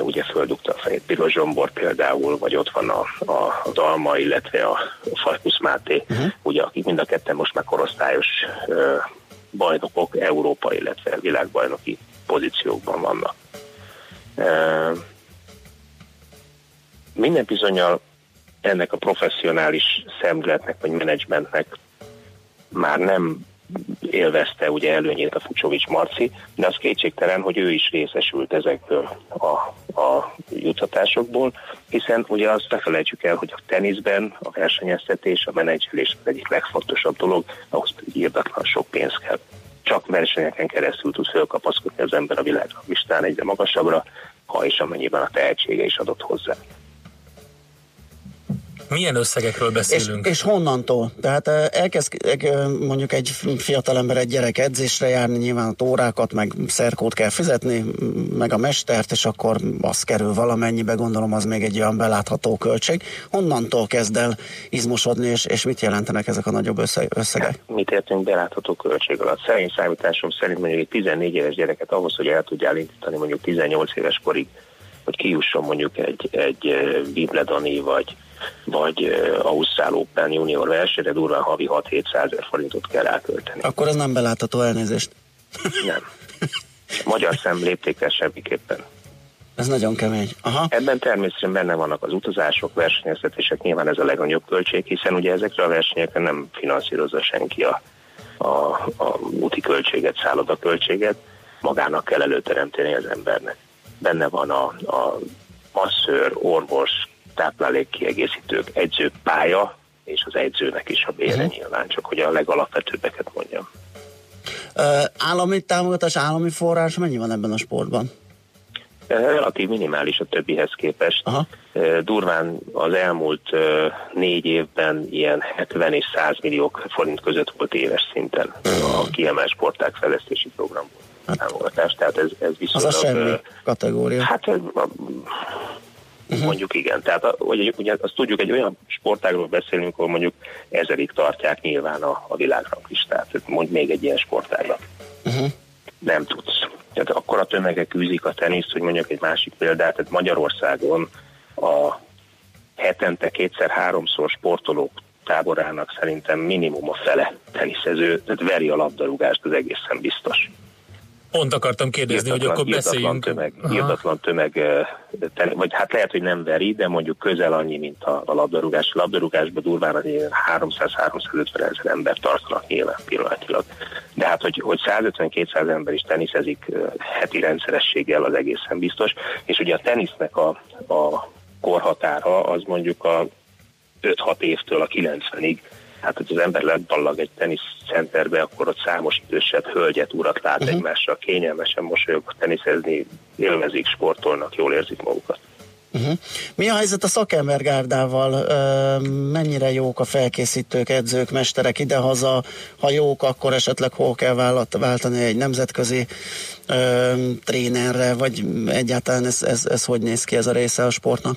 ugye földugta a fejét Piros Zsombor például, vagy ott van a, a, a Dalma, illetve a, Fajkusz Máté, uh-huh. ugye, akik mind a ketten most már korosztályos bajnokok, Európa, illetve világbajnoki pozíciókban vannak. Minden bizonyal ennek a professzionális szemléletnek vagy menedzsmentnek már nem élvezte ugye előnyét a Fucsovics Marci, de az kétségtelen, hogy ő is részesült ezekből a, a jutatásokból, hiszen ugye azt ne felejtsük el, hogy a teniszben a versenyeztetés, a menedzselés az egyik legfontosabb dolog, ahhoz pedig írdatlan sok pénz kell. Csak versenyeken keresztül tud fölkapaszkodni az ember a világlistán egyre magasabbra, ha és amennyiben a tehetsége is adott hozzá. Milyen összegekről beszélünk? És, és honnantól? Tehát eh, elkezd eh, mondjuk egy fiatalember, egy gyerek edzésre járni, nyilván a órákat, meg szerkót kell fizetni, meg a mestert, és akkor az kerül valamennyibe, gondolom az még egy olyan belátható költség. Honnantól kezd el izmosodni, és, és mit jelentenek ezek a nagyobb összegek? Hát, mit értünk belátható költség alatt? Szerint számításom szerint mondjuk egy 14 éves gyereket ahhoz, hogy el tudjál indítani mondjuk 18 éves korig, hogy kijusson mondjuk egy, egy eh, Wimbledoni vagy vagy Ausztrál Open junior versenyre durván havi 6-700 ezer forintot kell elkölteni. Akkor ez nem belátható elnézést. Nem. Magyar szem léptékkel semmiképpen. Ez nagyon kemény. Aha. Ebben természetesen benne vannak az utazások, versenyeztetések, nyilván ez a legnagyobb költség, hiszen ugye ezekre a versenyekre nem finanszírozza senki a, a, a úti költséget, szálloda költséget, magának kell előteremteni az embernek. Benne van a, a masszőr, orvos, táplálékkiegészítők, edzőpálya, és az edzőnek is a bére uh-huh. nyilván, csak hogy a legalapvetőbbeket mondjam. Uh, állami támogatás, állami forrás mennyi van ebben a sportban? Relatív minimális a többihez képest. Aha. Durván az elmúlt négy évben ilyen 70 és 100 millió forint között volt éves szinten a kiemelt sporták fejlesztési programból hát. támogatás. Tehát ez, ez viszonylag... Az a semmi kategória. Hát uh-huh. mondjuk igen. Tehát hogy, ugye azt tudjuk, egy olyan sportágról beszélünk, ahol mondjuk ezerig tartják nyilván a, a világranglistát. Mondj még egy ilyen sportágnak. Uh-huh. Nem tudsz. Tehát akkor a tömegek űzik a teniszt, hogy mondjuk egy másik példát, tehát Magyarországon a hetente kétszer-háromszor sportolók táborának szerintem minimum a fele teniszező, tehát veri a labdarúgást, az egészen biztos. Pont akartam kérdezni, irdatlan, hogy akkor beszéljünk. Tömeg, irdatlan tömeg, vagy hát lehet, hogy nem veri, de mondjuk közel annyi, mint a, a labdarúgás. A labdarúgásban durván 300-350 ezer ember tartanak nyilván pillanatilag. De hát, hogy, hogy 150-200 ember is teniszezik heti rendszerességgel, az egészen biztos. És ugye a tenisznek a, a korhatára az mondjuk a 5-6 évtől a 90-ig hát hogy az ember leballag egy teniszcenterbe, akkor ott számos idősebb hölgyet, urat lát uh-huh. egymással, kényelmesen mosolyog, teniszezni, élvezik, sportolnak, jól érzik magukat. Uh-huh. Mi a helyzet a szakembergárdával? mennyire jók a felkészítők, edzők, mesterek idehaza? Ha jók, akkor esetleg hol kell váltani egy nemzetközi ö, trénerre, vagy egyáltalán ez, ez, ez hogy néz ki ez a része a sportnak?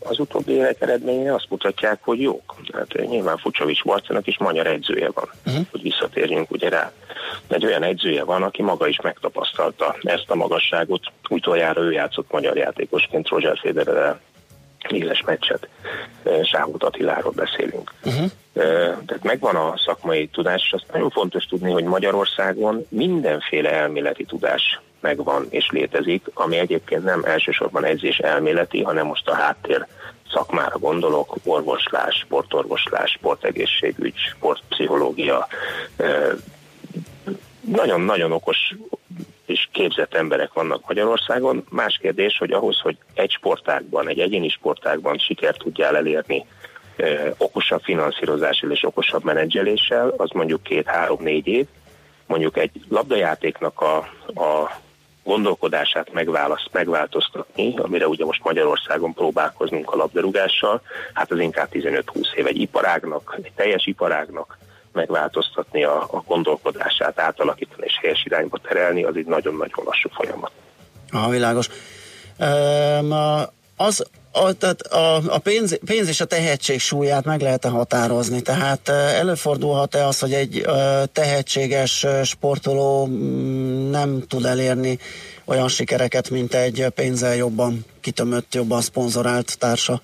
Az utóbbi évek eredményei azt mutatják, hogy jók. Hát nyilván Fucsovics Marcinak is magyar edzője van, uh-huh. hogy visszatérjünk ugye rá. De egy olyan edzője van, aki maga is megtapasztalta ezt a magasságot. Utoljára ő játszott magyar játékosként Roger Federerrel éles meccset. Eh, Sáhut Attiláról beszélünk. Uh-huh. Tehát megvan a szakmai tudás, és azt nagyon fontos tudni, hogy Magyarországon mindenféle elméleti tudás megvan és létezik, ami egyébként nem elsősorban edzés elméleti, hanem most a háttér szakmára gondolok, orvoslás, sportorvoslás, sportegészségügy, sportpszichológia. Nagyon-nagyon okos képzett emberek vannak Magyarországon. Más kérdés, hogy ahhoz, hogy egy sportágban, egy egyéni sportágban sikert tudjál elérni okosabb finanszírozással és okosabb menedzseléssel, az mondjuk két-három-négy év. Mondjuk egy labdajátéknak a, a gondolkodását megválaszt, megváltoztatni, amire ugye most Magyarországon próbálkoznunk a labdarúgással, hát az inkább 15-20 év egy iparágnak, egy teljes iparágnak megváltoztatni a, a gondolkodását, átalakítani és helyes irányba terelni, az egy nagyon-nagyon lassú folyamat. Ah, világos. Um, az, a, tehát a, a pénz, pénz és a tehetség súlyát meg lehet-e határozni? Tehát előfordulhat-e az, hogy egy tehetséges sportoló mm, nem tud elérni olyan sikereket, mint egy pénzzel jobban kitömött, jobban szponzorált társa?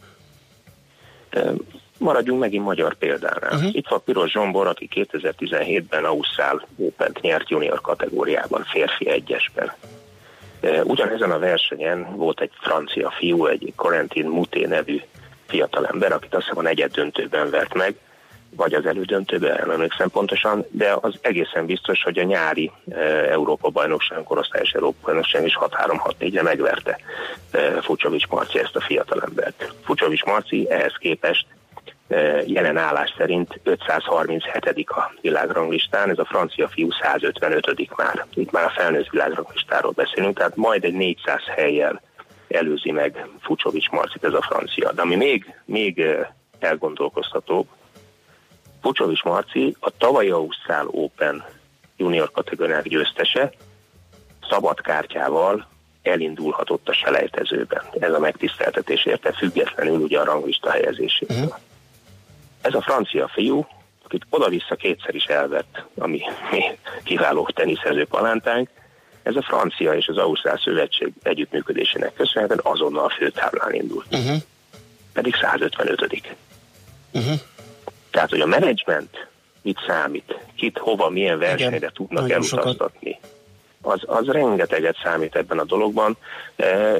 Maradjunk megint magyar példánál. Uh-huh. Itt van Piros Zsombor, aki 2017-ben Ausztrál open nyert junior kategóriában, férfi egyesben. Ugyanezen a versenyen volt egy francia fiú, egy Corentin Muté nevű fiatalember, akit azt hiszem a negyed döntőben vert meg, vagy az elődöntőben, nem emlékszem pontosan, de az egészen biztos, hogy a nyári e, Európa bajnokság, korosztályos Európa bajnokság is 6-3-6-4-re megverte e, Fucsovics Marci ezt a fiatalembert. Fucsovics Marci ehhez képest jelen állás szerint 537. a világranglistán, ez a francia fiú 155. már. Itt már a felnőtt világranglistáról beszélünk, tehát majd egy 400 helyjel előzi meg Fucsovics Marcit ez a francia. De ami még, még elgondolkoztatóbb, Fucsovics Marci a tavalyi Ausztrál Open junior kategóriák győztese szabad kártyával elindulhatott a selejtezőben. Ez a megtiszteltetés érte függetlenül ugye a ranglista helyezésétől. Uh-huh. Ez a francia fiú, akit oda-vissza kétszer is elvett, ami mi kiváló teniszező palántánk, ez a francia és az Ausztrál Szövetség együttműködésének köszönhetően azonnal a főtáblán indult. Uh-huh. Pedig 155 uh-huh. Tehát, hogy a menedzsment mit számít, kit, hova, milyen versenyre Igen, tudnak elutaztatni, az, az rengeteget számít ebben a dologban. E,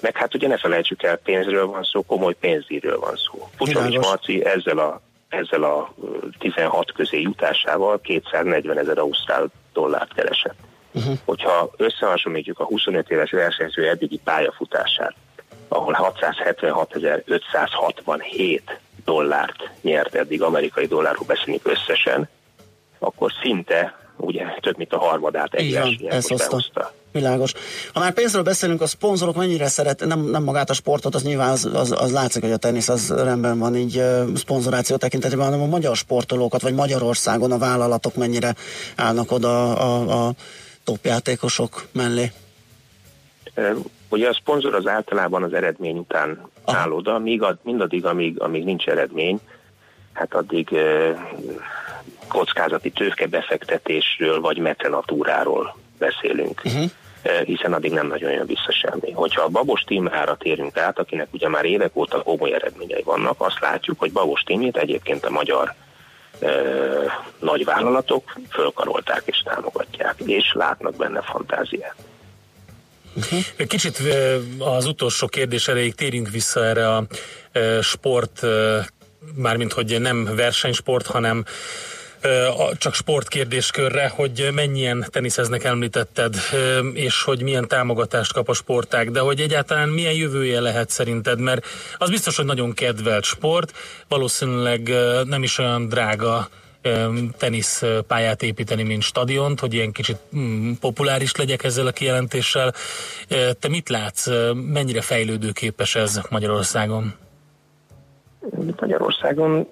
meg hát ugye ne felejtsük el, pénzről van szó, komoly pénzíről van szó. Pucsovics Marci ezzel a ezzel a 16 közé jutásával 240 ezer ausztrál dollárt keresett. Uh-huh. Hogyha összehasonlítjuk a 25 éves versenyző eddigi pályafutását, ahol 676.567 dollárt nyert eddig, amerikai dollárról beszélünk összesen, akkor szinte ugye több mint a harmadát egy versenyen behozta. Világos. Ha már pénzről beszélünk, a szponzorok mennyire szeret, nem, nem magát a sportot, az nyilván az, az, az látszik, hogy a tenisz az rendben van így uh, szponzoráció tekintetében, hanem a magyar sportolókat, vagy Magyarországon a vállalatok mennyire állnak oda a, a topjátékosok mellé. Ugye a szponzor az általában az eredmény után Aha. áll oda, míg ad, mindaddig, amíg, amíg nincs eredmény, hát addig kockázati tőke befektetésről vagy mecenatúráról beszélünk. Uh-huh hiszen addig nem nagyon jön vissza semmi. Hogyha a Babos Tímára térünk át, akinek ugye már évek óta komoly eredményei vannak, azt látjuk, hogy Babos Tímét egyébként a magyar e, nagy vállalatok fölkarolták és támogatják, és látnak benne fantáziát. Uh-huh. Kicsit az utolsó kérdés erejéig térjünk vissza erre a sport, mármint hogy nem versenysport, hanem csak sportkérdéskörre, hogy mennyien teniszeznek említetted, és hogy milyen támogatást kap a sportág, de hogy egyáltalán milyen jövője lehet szerinted, mert az biztos, hogy nagyon kedvelt sport, valószínűleg nem is olyan drága teniszpályát építeni, mint stadiont, hogy ilyen kicsit mm, populáris legyek ezzel a kijelentéssel. Te mit látsz, mennyire fejlődőképes ez Magyarországon? Magyarországon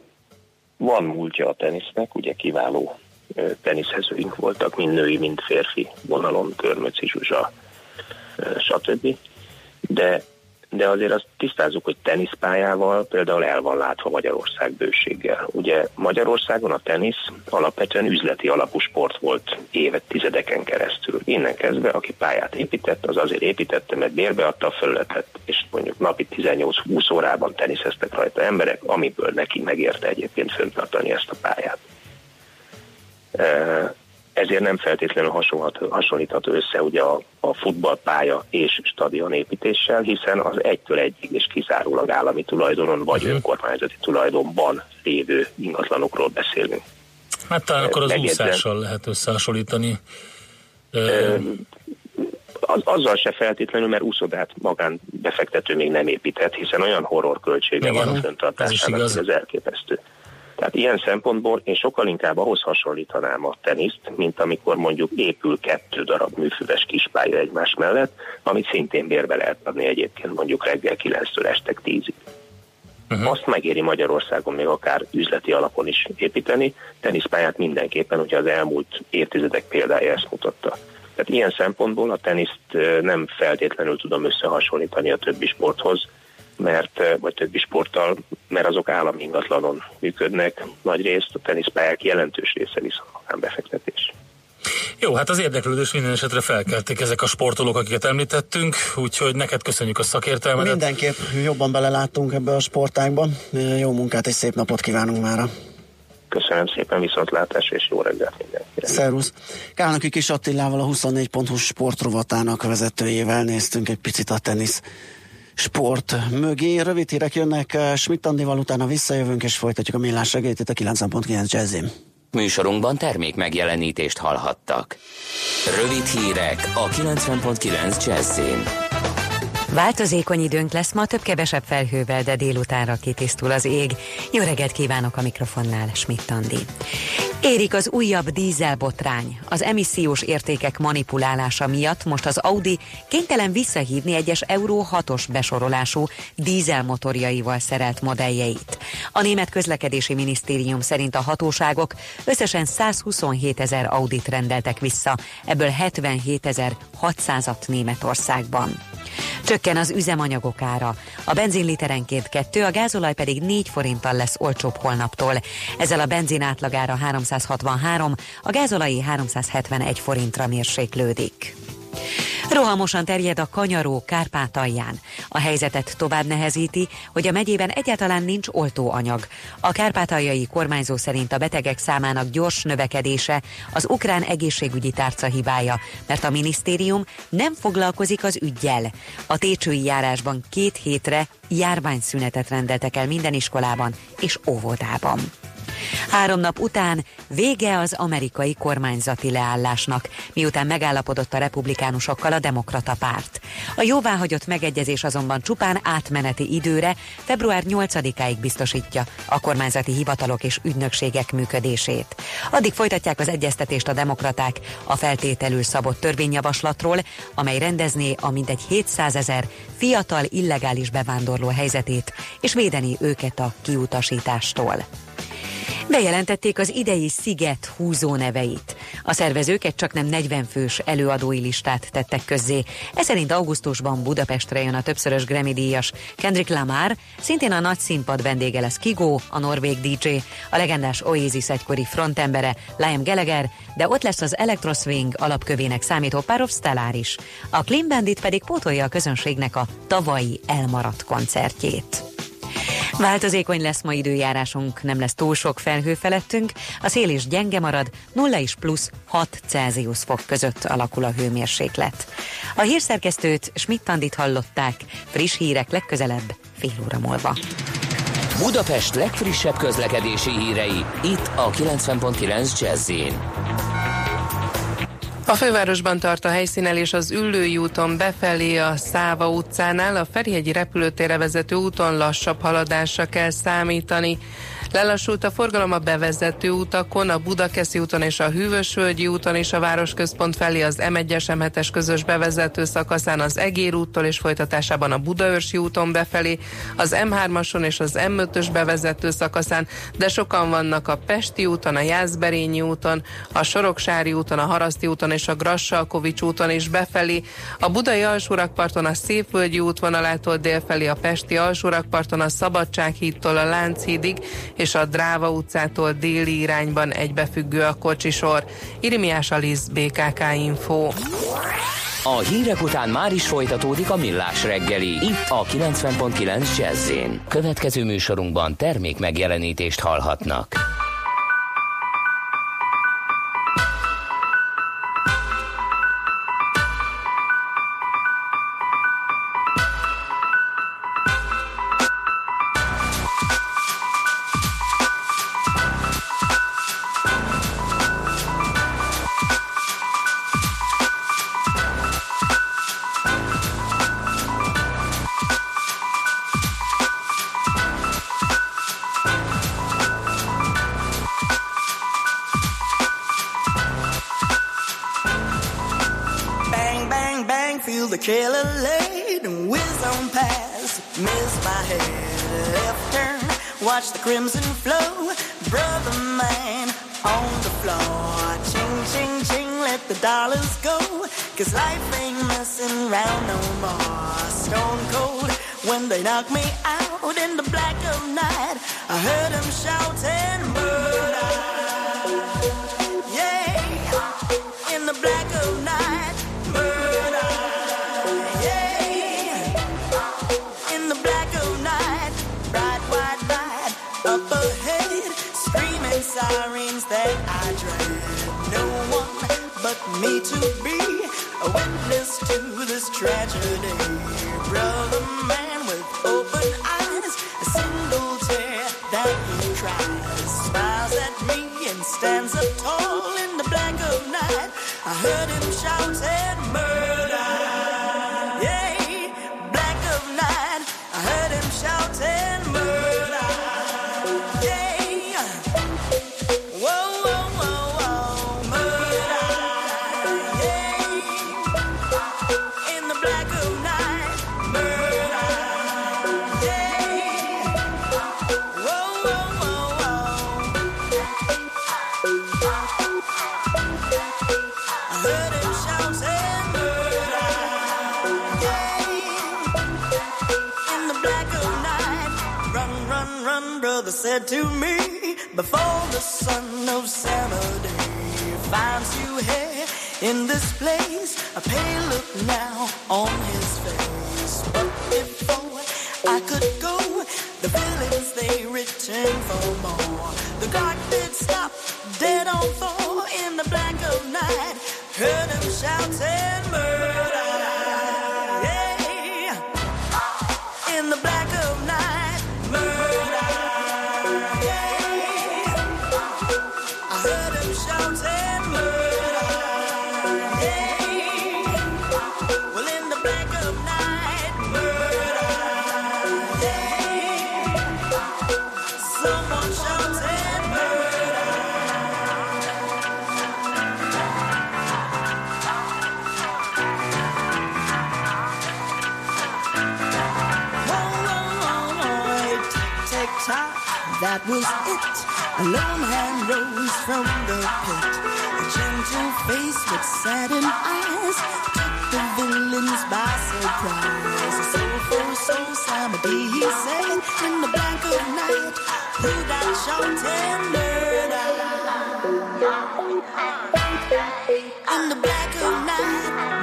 van múltja a tenisznek, ugye kiváló teniszezőink voltak, mind női, mind férfi vonalon, Körmöci Zsuzsa, stb. De, de azért azt tisztázzuk, hogy teniszpályával például el van látva Magyarország bőséggel. Ugye Magyarországon a tenisz alapvetően üzleti alapú sport volt évet, tizedeken keresztül. Innen kezdve, aki pályát épített, az azért építette, mert bérbe adta a felületet, és mondjuk napi 18-20 órában teniszeztek rajta emberek, amiből neki megérte egyébként föntartani ezt a pályát. Ezért nem feltétlenül hasonlítható össze ugye a, a futballpálya és stadion építéssel, hiszen az egytől egyig és kizárólag állami tulajdonon vagy uh-huh. önkormányzati tulajdonban lévő ingatlanokról beszélünk. Hát talán akkor az Megjegyzem, úszással lehet összehasonlítani. Az, azzal se feltétlenül, mert úszodát magán befektető még nem épített, hiszen olyan horror költsége Igen, van a föntartásának, ez, ez elképesztő. Tehát ilyen szempontból én sokkal inkább ahhoz hasonlítanám a teniszt, mint amikor mondjuk épül kettő darab műfüves kispálya egymás mellett, amit szintén bérbe lehet adni egyébként mondjuk reggel 9-től este 10-ig. Uh-huh. Azt megéri Magyarországon még akár üzleti alapon is építeni, teniszpályát mindenképpen, hogyha az elmúlt évtizedek példája ezt mutatta. Tehát ilyen szempontból a teniszt nem feltétlenül tudom összehasonlítani a többi sporthoz, mert, vagy többi sporttal, mert azok állami ingatlanon működnek, nagy részt a teniszpályák jelentős része viszont befektetés. Jó, hát az érdeklődés minden esetre felkelték ezek a sportolók, akiket említettünk, úgyhogy neked köszönjük a szakértelmet. Mindenképp jobban beleláttunk ebbe a sportágban. Jó munkát és szép napot kívánunk már. Köszönöm szépen, viszontlátás és jó reggelt mindenkinek. Szervusz. Kálnoki Kis Attilával a 24 pontos sportrovatának vezetőjével néztünk egy picit a tenisz sport mögé. Rövid hírek jönnek Schmidt Andival, utána visszajövünk és folytatjuk a millás segélyt itt a 9.9 Jazzim. Műsorunkban termék megjelenítést hallhattak. Rövid hírek a 90.9 Jazzin. Változékony időnk lesz ma, több-kevesebb felhővel, de délutánra kitisztul az ég. Jó reggelt kívánok a mikrofonnál, Schmidt Andi. Érik az újabb dízelbotrány. Az emissziós értékek manipulálása miatt most az Audi kénytelen visszahívni egyes Euró 6-os besorolású dízelmotorjaival szerelt modelljeit. A német közlekedési minisztérium szerint a hatóságok összesen 127 ezer Audit rendeltek vissza, ebből 77 600-at Németországban. Csökken az üzemanyagok ára. A benzin literenként 2, a gázolaj pedig 4 forinttal lesz olcsóbb holnaptól. Ezzel a benzin átlagára 363, a gázolai 371 forintra mérséklődik. Rohamosan terjed a kanyaró Kárpátalján. A helyzetet tovább nehezíti, hogy a megyében egyáltalán nincs oltóanyag. A kárpátaljai kormányzó szerint a betegek számának gyors növekedése az ukrán egészségügyi tárca hibája, mert a minisztérium nem foglalkozik az ügyjel. A técsői járásban két hétre járványszünetet rendeltek el minden iskolában és óvodában. Három nap után vége az amerikai kormányzati leállásnak, miután megállapodott a republikánusokkal a demokrata párt. A jóváhagyott megegyezés azonban csupán átmeneti időre február 8-áig biztosítja a kormányzati hivatalok és ügynökségek működését. Addig folytatják az egyeztetést a demokraták a feltételül szabott törvényjavaslatról, amely rendezné a mintegy 700 ezer fiatal illegális bevándorló helyzetét, és védeni őket a kiutasítástól. Bejelentették az idei Sziget húzó neveit. A szervezők egy csak nem 40 fős előadói listát tettek közzé. Ez szerint augusztusban Budapestre jön a többszörös Grammy díjas Kendrick Lamar, szintén a nagy színpad vendége lesz Kigo, a norvég DJ, a legendás Oasis egykori frontembere Liam Gallagher, de ott lesz az Electroswing alapkövének számító Parov Stellar is. A Clean Bandit pedig pótolja a közönségnek a tavalyi elmaradt koncertjét. Változékony lesz ma időjárásunk, nem lesz túl sok felhő felettünk, a szél is gyenge marad, 0 és plusz 6 Celsius fok között alakul a hőmérséklet. A hírszerkesztőt Schmidt-Tandit hallották, friss hírek legközelebb fél óra múlva. Budapest legfrissebb közlekedési hírei, itt a 90.9 jazz a fővárosban tart a helyszínelés az Üllői úton befelé a Száva utcánál, a Ferihegyi repülőtérre vezető úton lassabb haladásra kell számítani. Lelassult a forgalom a bevezető utakon, a Budakeszi úton és a Hűvösvölgyi úton és a városközpont felé az M1-es M7-es közös bevezető szakaszán az Egér úttól és folytatásában a Budaörsi úton befelé, az M3-ason és az M5-ös bevezető szakaszán, de sokan vannak a Pesti úton, a Jászberényi úton, a Soroksári úton, a Haraszti úton és a Grassalkovics úton is befelé, a Budai alsórakparton a Szépvölgyi útvonalától délfelé a Pesti alsórakparton a Szabadsághídtól a Lánchídig és a Dráva utcától déli irányban egybefüggő a kocsisor. Irimiás Alisz, BKK Info. A hírek után már is folytatódik a millás reggeli, itt a 90.9 jazz Következő műsorunkban termék megjelenítést hallhatnak. Watch the crimson flow. Brother man on the floor, ching, ching, ching, let the dollars go. Cause life ain't messing around no more. Stone cold when they knock me out but me to be a witness to this tragedy. Brother man with open eyes, a single tear that he cries. Smiles at me and stands up tall in the black of night. I heard him shouting murder. To me was it. A lone hand rose from the pit. A gentle face with saddened eyes took the villains by surprise. A soulful soul Samadi, he said, in the black of night, who that shouting murder? In the black of night,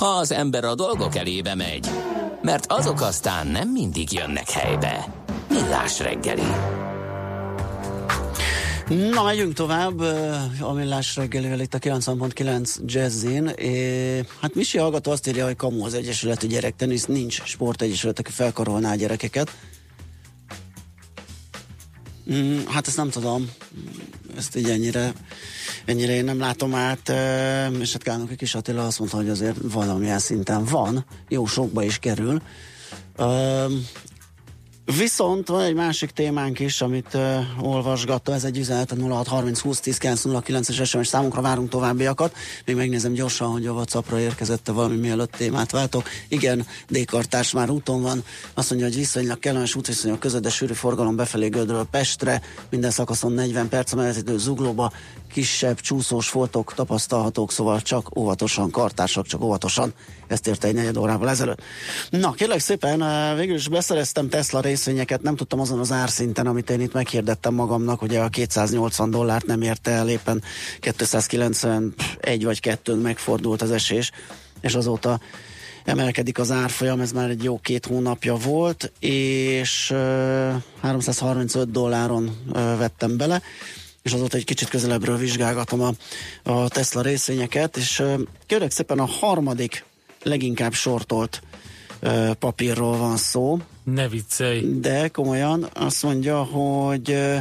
ha az ember a dolgok elébe megy, mert azok aztán nem mindig jönnek helybe. Millás reggeli. Na, megyünk tovább a millás reggelivel itt a 90.9 Jazzin. Eh, Hát Misi hallgató azt írja, hogy kamu az Egyesületi Gyerektenisz, nincs sportegyesület, aki felkarolná a gyerekeket. Mm, hát ezt nem tudom, ezt így ennyire, ennyire én nem látom át, és hát Kánok kis Attila azt mondta, hogy azért valamilyen szinten van, jó sokba is kerül. Viszont van egy másik témánk is, amit uh, olvasgatta, ez egy üzenet a 0630 20 10 909-es SMS számunkra várunk továbbiakat. Még megnézem gyorsan, hogy a Whatsappra érkezette valami mielőtt témát váltok. Igen, D-kartárs már úton van. Azt mondja, hogy viszonylag kellemes útviszonyok között, de sűrű forgalom befelé Gödről Pestre. Minden szakaszon 40 perc a menetidő zuglóba. Kisebb csúszós foltok tapasztalhatók, szóval csak óvatosan, kartársak, csak óvatosan. Ezt érte egy negyed órával ezelőtt. Na, kérlek szépen, eh, végül is beszereztem Tesla részvényeket, nem tudtam azon az árszinten, amit én itt meghirdettem magamnak, ugye a 280 dollárt nem érte el, éppen 291 vagy 2 megfordult az esés, és azóta emelkedik az árfolyam, ez már egy jó két hónapja volt, és uh, 335 dolláron uh, vettem bele. És azóta egy kicsit közelebbről vizsgálgatom a, a Tesla részvényeket, és kérlek szépen a harmadik leginkább sortolt ö, papírról van szó. Ne viccelj. De komolyan azt mondja, hogy ö,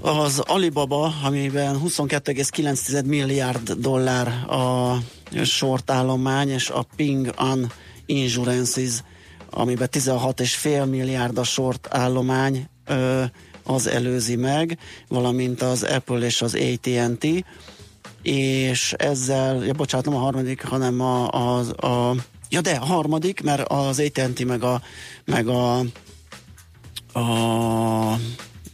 az Alibaba, amiben 22,9 milliárd dollár a sortállomány, és a Ping An Insurances, amiben 16,5 milliárd a sortállomány, az előzi meg, valamint az Apple és az AT&T, és ezzel, ja bocsánat, nem a harmadik, hanem a, a, a ja de, a harmadik, mert az AT&T meg a, meg a, a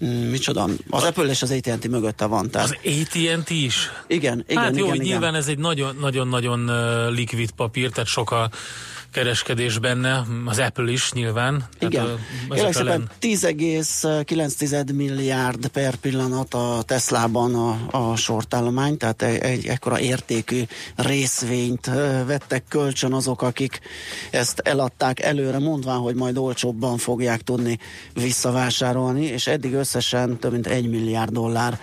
mm, micsoda, az Apple és az AT&T mögötte van. Tehát. Az AT&T is? Igen, igen, Hát jó, igen, hogy igen. nyilván ez egy nagyon-nagyon likvid papír, tehát sok a kereskedés benne, az Apple is nyilván. Igen. Kérlek szépen 10,9 milliárd per pillanat a Teslában a, a sortállomány, tehát egy, egy ekkora értékű részvényt vettek kölcsön azok, akik ezt eladták előre, mondván, hogy majd olcsóbban fogják tudni visszavásárolni, és eddig összesen több mint egy milliárd dollár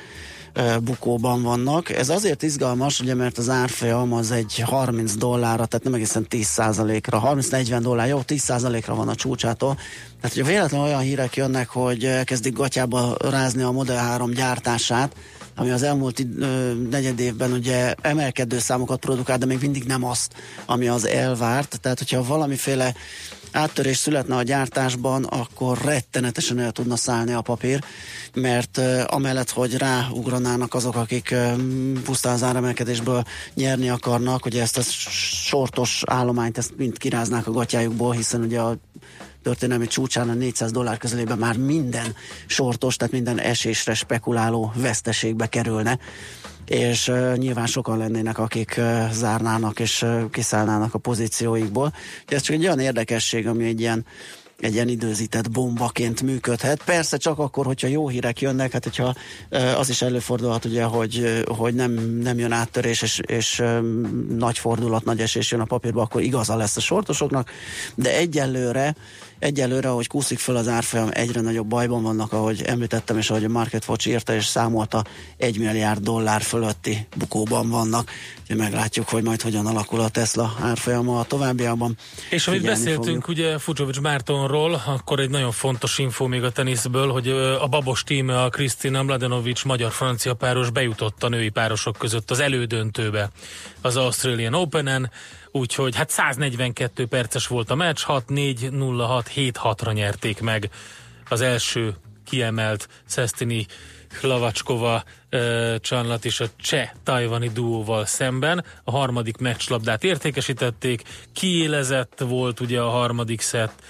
bukóban vannak. Ez azért izgalmas, ugye, mert az árfolyam az egy 30 dollárra, tehát nem egészen 10%-ra, 30-40 dollár, jó, 10%-ra van a csúcsától. Tehát, hogyha véletlenül olyan hírek jönnek, hogy elkezdik gatyába rázni a Model 3 gyártását, ami az elmúlt ö, negyed évben ugye emelkedő számokat produkál, de még mindig nem azt, ami az elvárt. Tehát, hogyha valamiféle áttörés születne a gyártásban, akkor rettenetesen el tudna szállni a papír, mert uh, amellett, hogy ráugranának azok, akik uh, pusztán az áremelkedésből nyerni akarnak, ugye ezt a sortos állományt, ezt mind kiráznák a gatyájukból, hiszen ugye a történelmi csúcsán a 400 dollár közelében már minden sortos, tehát minden esésre spekuláló veszteségbe kerülne és uh, nyilván sokan lennének, akik uh, zárnának és uh, kiszállnának a pozícióikból. Úgyhogy ez csak egy olyan érdekesség, ami egy ilyen egy ilyen időzített bombaként működhet. Persze csak akkor, hogyha jó hírek jönnek, hát hogyha az is előfordulhat ugye, hogy, hogy nem, nem jön áttörés, és, és nagy fordulat, nagy esés jön a papírba, akkor igaza lesz a sortosoknak, de egyelőre Egyelőre, ahogy kúszik föl az árfolyam, egyre nagyobb bajban vannak, ahogy említettem, és ahogy a Market Watch írta és számolta, egy milliárd dollár fölötti bukóban vannak. Úgyhogy meglátjuk, hogy majd hogyan alakul a Tesla árfolyama a továbbiakban. És amit beszéltünk fogjuk. ugye Fucsovics Mártonról, akkor egy nagyon fontos info még a teniszből, hogy a babos tíme, a Krisztina Mladenovics magyar-francia páros bejutott a női párosok között az elődöntőbe az Australian Open-en, úgyhogy hát 142 perces volt a meccs, 6-4-0-6-7-6-ra nyerték meg az első kiemelt Szesztini Hlavacskova ö, Csanlat és a cseh tajvani duóval szemben. A harmadik meccslabdát értékesítették, kiélezett volt ugye a harmadik szett,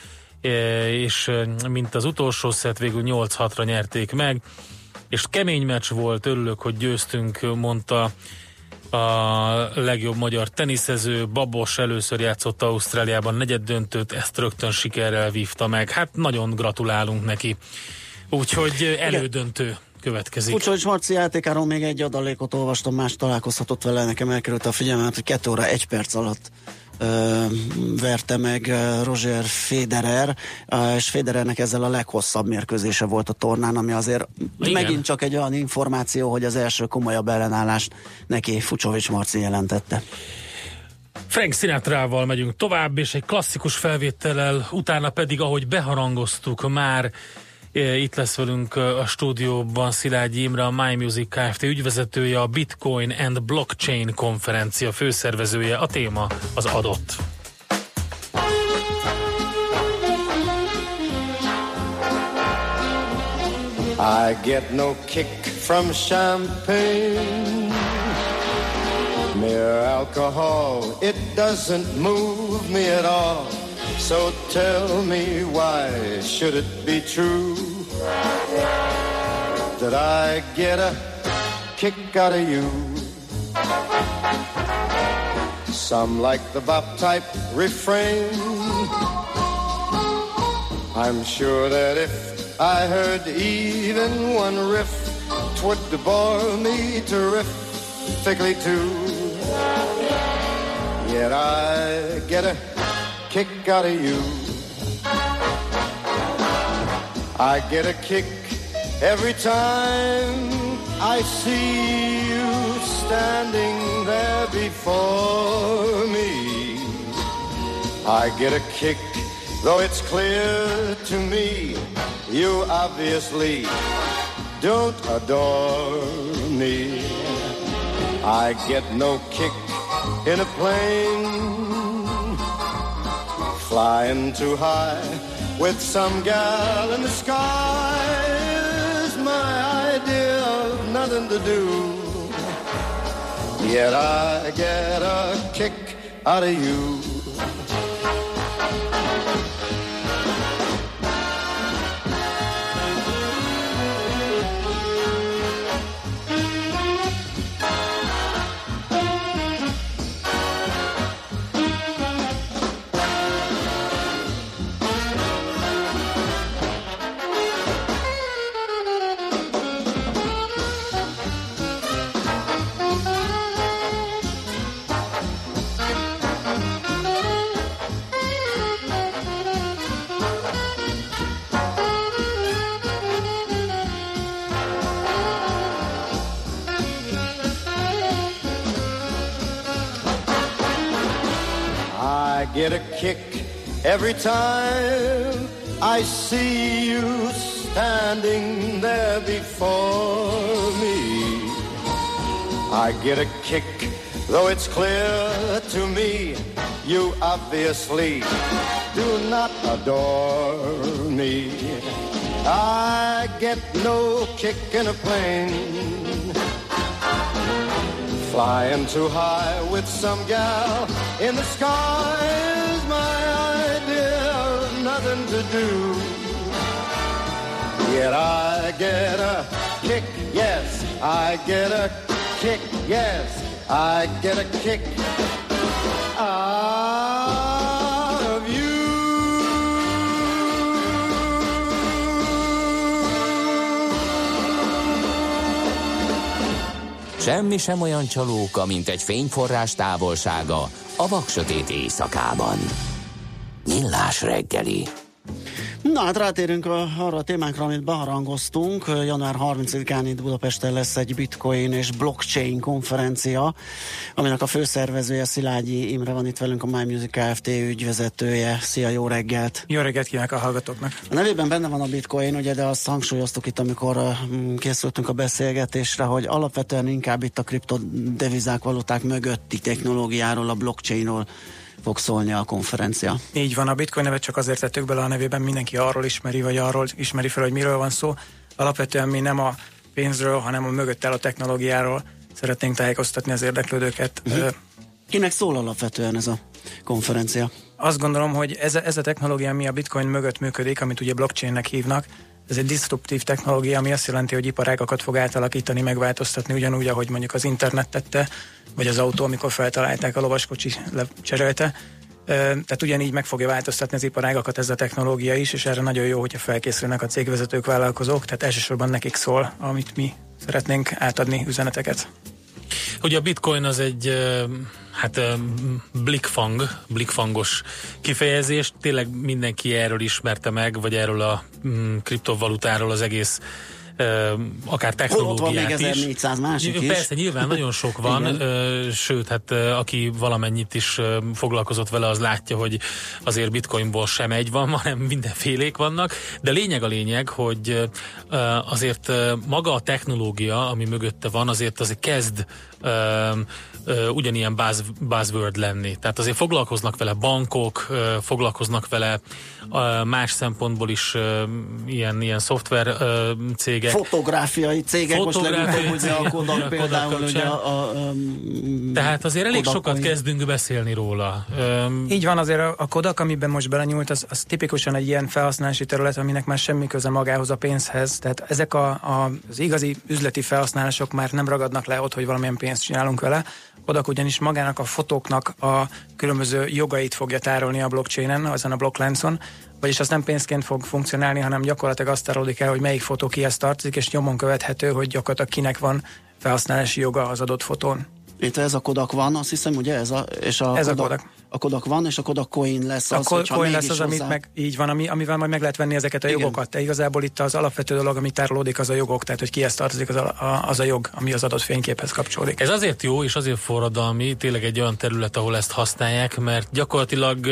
és mint az utolsó szett végül 8-6-ra nyerték meg, és kemény meccs volt, örülök, hogy győztünk, mondta a legjobb magyar teniszező, Babos először játszott Ausztráliában negyed döntőt, ezt rögtön sikerrel vívta meg. Hát nagyon gratulálunk neki. Úgyhogy elődöntő következik. Kucsovics Marci játékáról még egy adalékot olvastam, más találkozhatott vele, nekem elkerült a figyelmet, hogy 2 óra 1 perc alatt ö, verte meg Roger Federer, és Federernek ezzel a leghosszabb mérkőzése volt a tornán, ami azért Igen. megint csak egy olyan információ, hogy az első komolyabb ellenállást neki Fucsovics Marci jelentette. Frank Sinatrával megyünk tovább, és egy klasszikus felvétellel, utána pedig, ahogy beharangoztuk már, itt lesz velünk a stúdióban Szilágyi Imre, a My Music Kft. ügyvezetője, a Bitcoin and Blockchain konferencia főszervezője. A téma az adott. I get no kick from champagne. Mere alcohol, it doesn't move me at all. So tell me why should it be true that I get a kick out of you? Some like the bop type refrain. I'm sure that if I heard even one riff, twould bore me terrifically too. Yet I get a kick out of you. I get a kick every time I see you standing there before me. I get a kick, though it's clear to me you obviously don't adore me. I get no kick in a plane flying too high with some gal in the sky is my idea of nothing to do. Yet I get a kick out of you. Get a kick every time I see you standing there before me. I get a kick, though it's clear to me you obviously do not adore me. I get no kick in a plane Flying too high with some gal in the sky is my idea of nothing to do. Yet I get a kick, yes, I get a kick, yes, I get a kick Semmi sem olyan csalóka, mint egy fényforrás távolsága a vaksötét éjszakában. Millás reggeli. Na hát rátérünk a, arra a témánkra, amit beharangoztunk. Január 30-án itt Budapesten lesz egy bitcoin és blockchain konferencia, aminek a főszervezője Szilágyi Imre van itt velünk, a My Music Kft. ügyvezetője. Szia, jó reggelt! Jó reggelt kívánok a hallgatóknak! A nevében benne van a bitcoin, ugye, de azt hangsúlyoztuk itt, amikor készültünk a beszélgetésre, hogy alapvetően inkább itt a kriptodevizák, valuták mögötti technológiáról, a blockchainról fog szólni a konferencia. Így van, a bitcoin nevet csak azért tettük bele a nevében, mindenki arról ismeri, vagy arról ismeri fel, hogy miről van szó. Alapvetően mi nem a pénzről, hanem a mögött a technológiáról szeretnénk tájékoztatni az érdeklődőket. Uh-huh. Kinek szól alapvetően ez a konferencia? Azt gondolom, hogy ez a, ez a technológia, ami a bitcoin mögött működik, amit ugye blockchainnek hívnak, ez egy disruptív technológia, ami azt jelenti, hogy iparágakat fog átalakítani, megváltoztatni, ugyanúgy, ahogy mondjuk az internet tette, vagy az autó, amikor feltalálták a lovaskocsi lecserélte. Tehát ugyanígy meg fogja változtatni az iparágakat ez a technológia is, és erre nagyon jó, hogyha felkészülnek a cégvezetők, vállalkozók, tehát elsősorban nekik szól, amit mi szeretnénk átadni üzeneteket. Ugye a bitcoin az egy hát blikfang, blikfangos kifejezés, tényleg mindenki erről ismerte meg, vagy erről a mm, kriptovalutáról az egész akár technológiát van még 1400 is. másik is. Persze, nyilván nagyon sok van, sőt, hát aki valamennyit is foglalkozott vele, az látja, hogy azért bitcoinból sem egy van, hanem mindenfélék vannak, de lényeg a lényeg, hogy azért maga a technológia, ami mögötte van, azért azért kezd ugyanilyen buzz, buzzword lenni. Tehát azért foglalkoznak vele bankok, foglalkoznak vele más szempontból is ilyen, ilyen szoftver cégek. Fotográfiai cégek, Fotográfiai most ugye a Kodak például. Ugye a, a, a, Tehát azért elég Kodak sokat kezdünk beszélni róla. Így van, azért a Kodak, amiben most belenyúlt, az, az tipikusan egy ilyen felhasználási terület, aminek már semmi köze magához a pénzhez. Tehát ezek a, a, az igazi üzleti felhasználások már nem ragadnak le ott, hogy valamilyen pénzt csinálunk vele. Kodak ugyanis magának a fotóknak a különböző jogait fogja tárolni a blockchainen, azon a blockláncon, vagyis az nem pénzként fog funkcionálni, hanem gyakorlatilag azt tárolódik el, hogy melyik fotó kihez tartozik, és nyomon követhető, hogy gyakorlatilag kinek van felhasználási joga az adott fotón. Itt ez a Kodak van, azt hiszem, ugye ez a, és a ez Kodak, a Kodak. A Kodak van, és a Kodak Coin lesz A az, hogyha coin lesz az, amit hozzá- meg, így van, ami, amivel majd meg lehet venni ezeket a Igen. jogokat. De igazából itt az alapvető dolog, ami tárolódik, az a jogok, tehát hogy kihez tartozik az a, a, az a jog, ami az adott fényképhez kapcsolódik. Ez azért jó, és azért forradalmi, tényleg egy olyan terület, ahol ezt használják, mert gyakorlatilag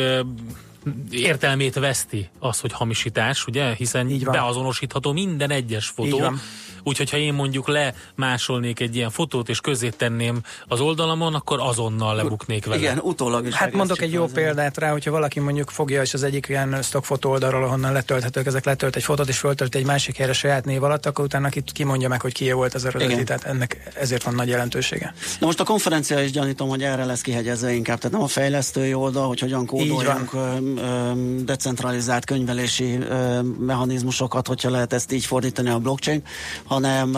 értelmét veszti az, hogy hamisítás, ugye? Hiszen Így van. beazonosítható minden egyes Így fotó. van. Úgyhogy ha én mondjuk lemásolnék egy ilyen fotót, és közé tenném az oldalamon, akkor azonnal lebuknék vele. Igen, utólag is. Hát mondok egy jó példát rá, hogyha valaki mondjuk fogja, és az egyik ilyen stock fotó oldalról, ahonnan letölthetők, ezek letölt egy fotót, és föltölt egy másik helyre saját név alatt, akkor utána ki, kimondja meg, hogy kié volt az eredeti. Igen. Tehát ennek ezért van nagy jelentősége. Na most a konferencia is gyanítom, hogy erre lesz kihegyezve inkább, tehát nem a fejlesztői oldal, hogy hogyan kódoljunk decentralizált könyvelési mechanizmusokat, hogyha lehet ezt így fordítani a blockchain, hanem,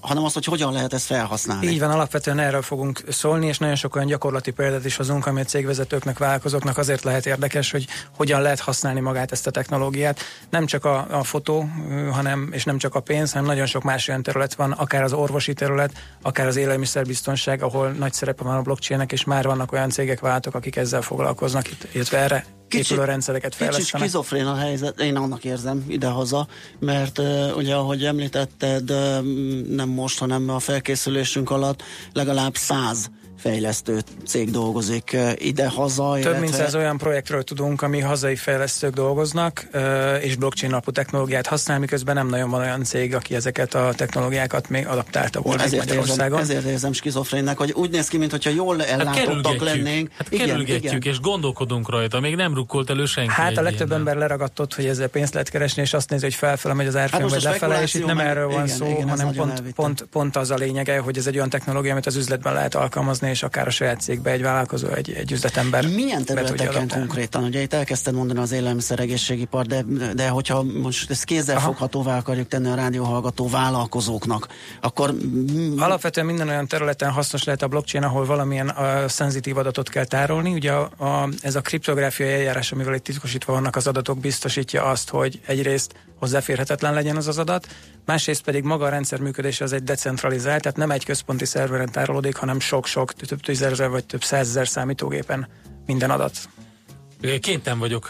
hanem azt, hogy hogyan lehet ezt felhasználni. Így van, alapvetően erről fogunk szólni, és nagyon sok olyan gyakorlati példát is hozunk, ami a cégvezetőknek, vállalkozóknak azért lehet érdekes, hogy hogyan lehet használni magát ezt a technológiát. Nem csak a, a fotó, hanem, és nem csak a pénz, hanem nagyon sok más olyan terület van, akár az orvosi terület, akár az élelmiszerbiztonság, ahol nagy szerepe van a blockchainnek, és már vannak olyan cégek, váltok, akik ezzel foglalkoznak, illetve erre épülő rendszereket Kicsit fejlesztenek. skizofrén a helyzet, én annak érzem idehaza, mert uh, ugye ahogy említetted, uh, nem most, hanem a felkészülésünk alatt legalább száz fejlesztő cég dolgozik ide-haza. Több mint száz olyan projektről tudunk, ami hazai fejlesztők dolgoznak, és blockchain alapú technológiát használ, miközben nem nagyon van olyan cég, aki ezeket a technológiákat még adaptálta volna ezért érzem, Magyarországon. ezért érzem skizofrénnek, hogy úgy néz ki, mintha jól Hát ellátottak kerülgetjük, lennénk. hát kerülgetjük és gondolkodunk rajta, még nem rukkolt elő senki. Hát a legtöbb ilyennel. ember leragadtott, hogy ezzel pénzt lehet keresni, és azt nézi, hogy felfele megy az árfolyam, most vagy lefele, és itt nem erről van igen, szó, igen, hanem pont, pont, pont az a lényege, hogy ez egy olyan technológia, amit az üzletben lehet alkalmazni, és akár a saját cégbe egy vállalkozó, egy, egy üzletember Milyen területeken konkrétan? Ugye itt elkezdted mondani az élelmiszer egészségipar, de, de hogyha most ezt kézzelfoghatóvá akarjuk tenni a rádióhallgató vállalkozóknak, akkor Alapvetően minden olyan területen hasznos lehet a blockchain, ahol valamilyen uh, szenzitív adatot kell tárolni. Ugye a, a, ez a kriptográfiai eljárás, amivel itt titkosítva vannak az adatok, biztosítja azt, hogy egyrészt hozzáférhetetlen legyen az az adat, másrészt pedig maga a rendszer működése az egy decentralizált, tehát nem egy központi szerveren tárolódik, hanem sok-sok, több tízezer vagy több százezer számítógépen minden adat. Kénytelen vagyok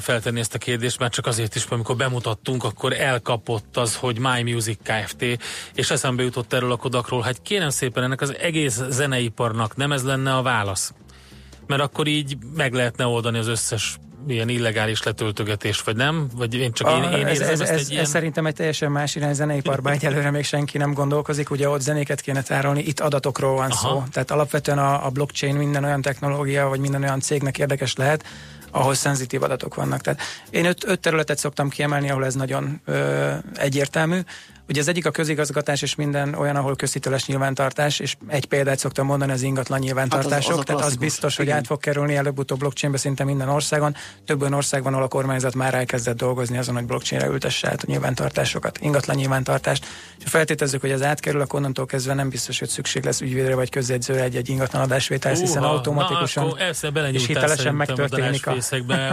feltenni ezt a kérdést, mert csak azért is, amikor bemutattunk, akkor elkapott az, hogy My Music Kft. És eszembe jutott erről a Kodakról, hát kérem szépen ennek az egész zeneiparnak nem ez lenne a válasz. Mert akkor így meg lehetne oldani az összes ilyen illegális letöltögetés, vagy nem? Vagy én csak én, A- én ez, érzem ez, ezt ez, egy ilyen... ez szerintem egy teljesen más irány zeneiparban egyelőre még senki nem gondolkozik, ugye ott zenéket kéne tárolni, itt adatokról van Aha. szó. Tehát alapvetően a, a blockchain minden olyan technológia, vagy minden olyan cégnek érdekes lehet, ahol szenzitív adatok vannak. Tehát én öt, öt területet szoktam kiemelni, ahol ez nagyon ö, egyértelmű. Ugye az egyik a közigazgatás és minden olyan, ahol közhiteles nyilvántartás, és egy példát szoktam mondani az ingatlan nyilvántartások, Hát az- az a tehát az biztos, hogy Igen. át fog kerülni előbb-utóbb blockchainbe szinte minden országon. Több olyan országban, ahol a kormányzat már elkezdett dolgozni azon, hogy blockchainre ültesse át a nyilvántartásokat, ingatlan nyilvántartást. És ha feltételezzük, hogy ez átkerül, akkor onnantól kezdve nem biztos, hogy szükség lesz ügyvédre vagy közjegyzőre egy, egy ingatlan adásvételhez, hiszen automatikusan Na, és hitelesen megtörténik a.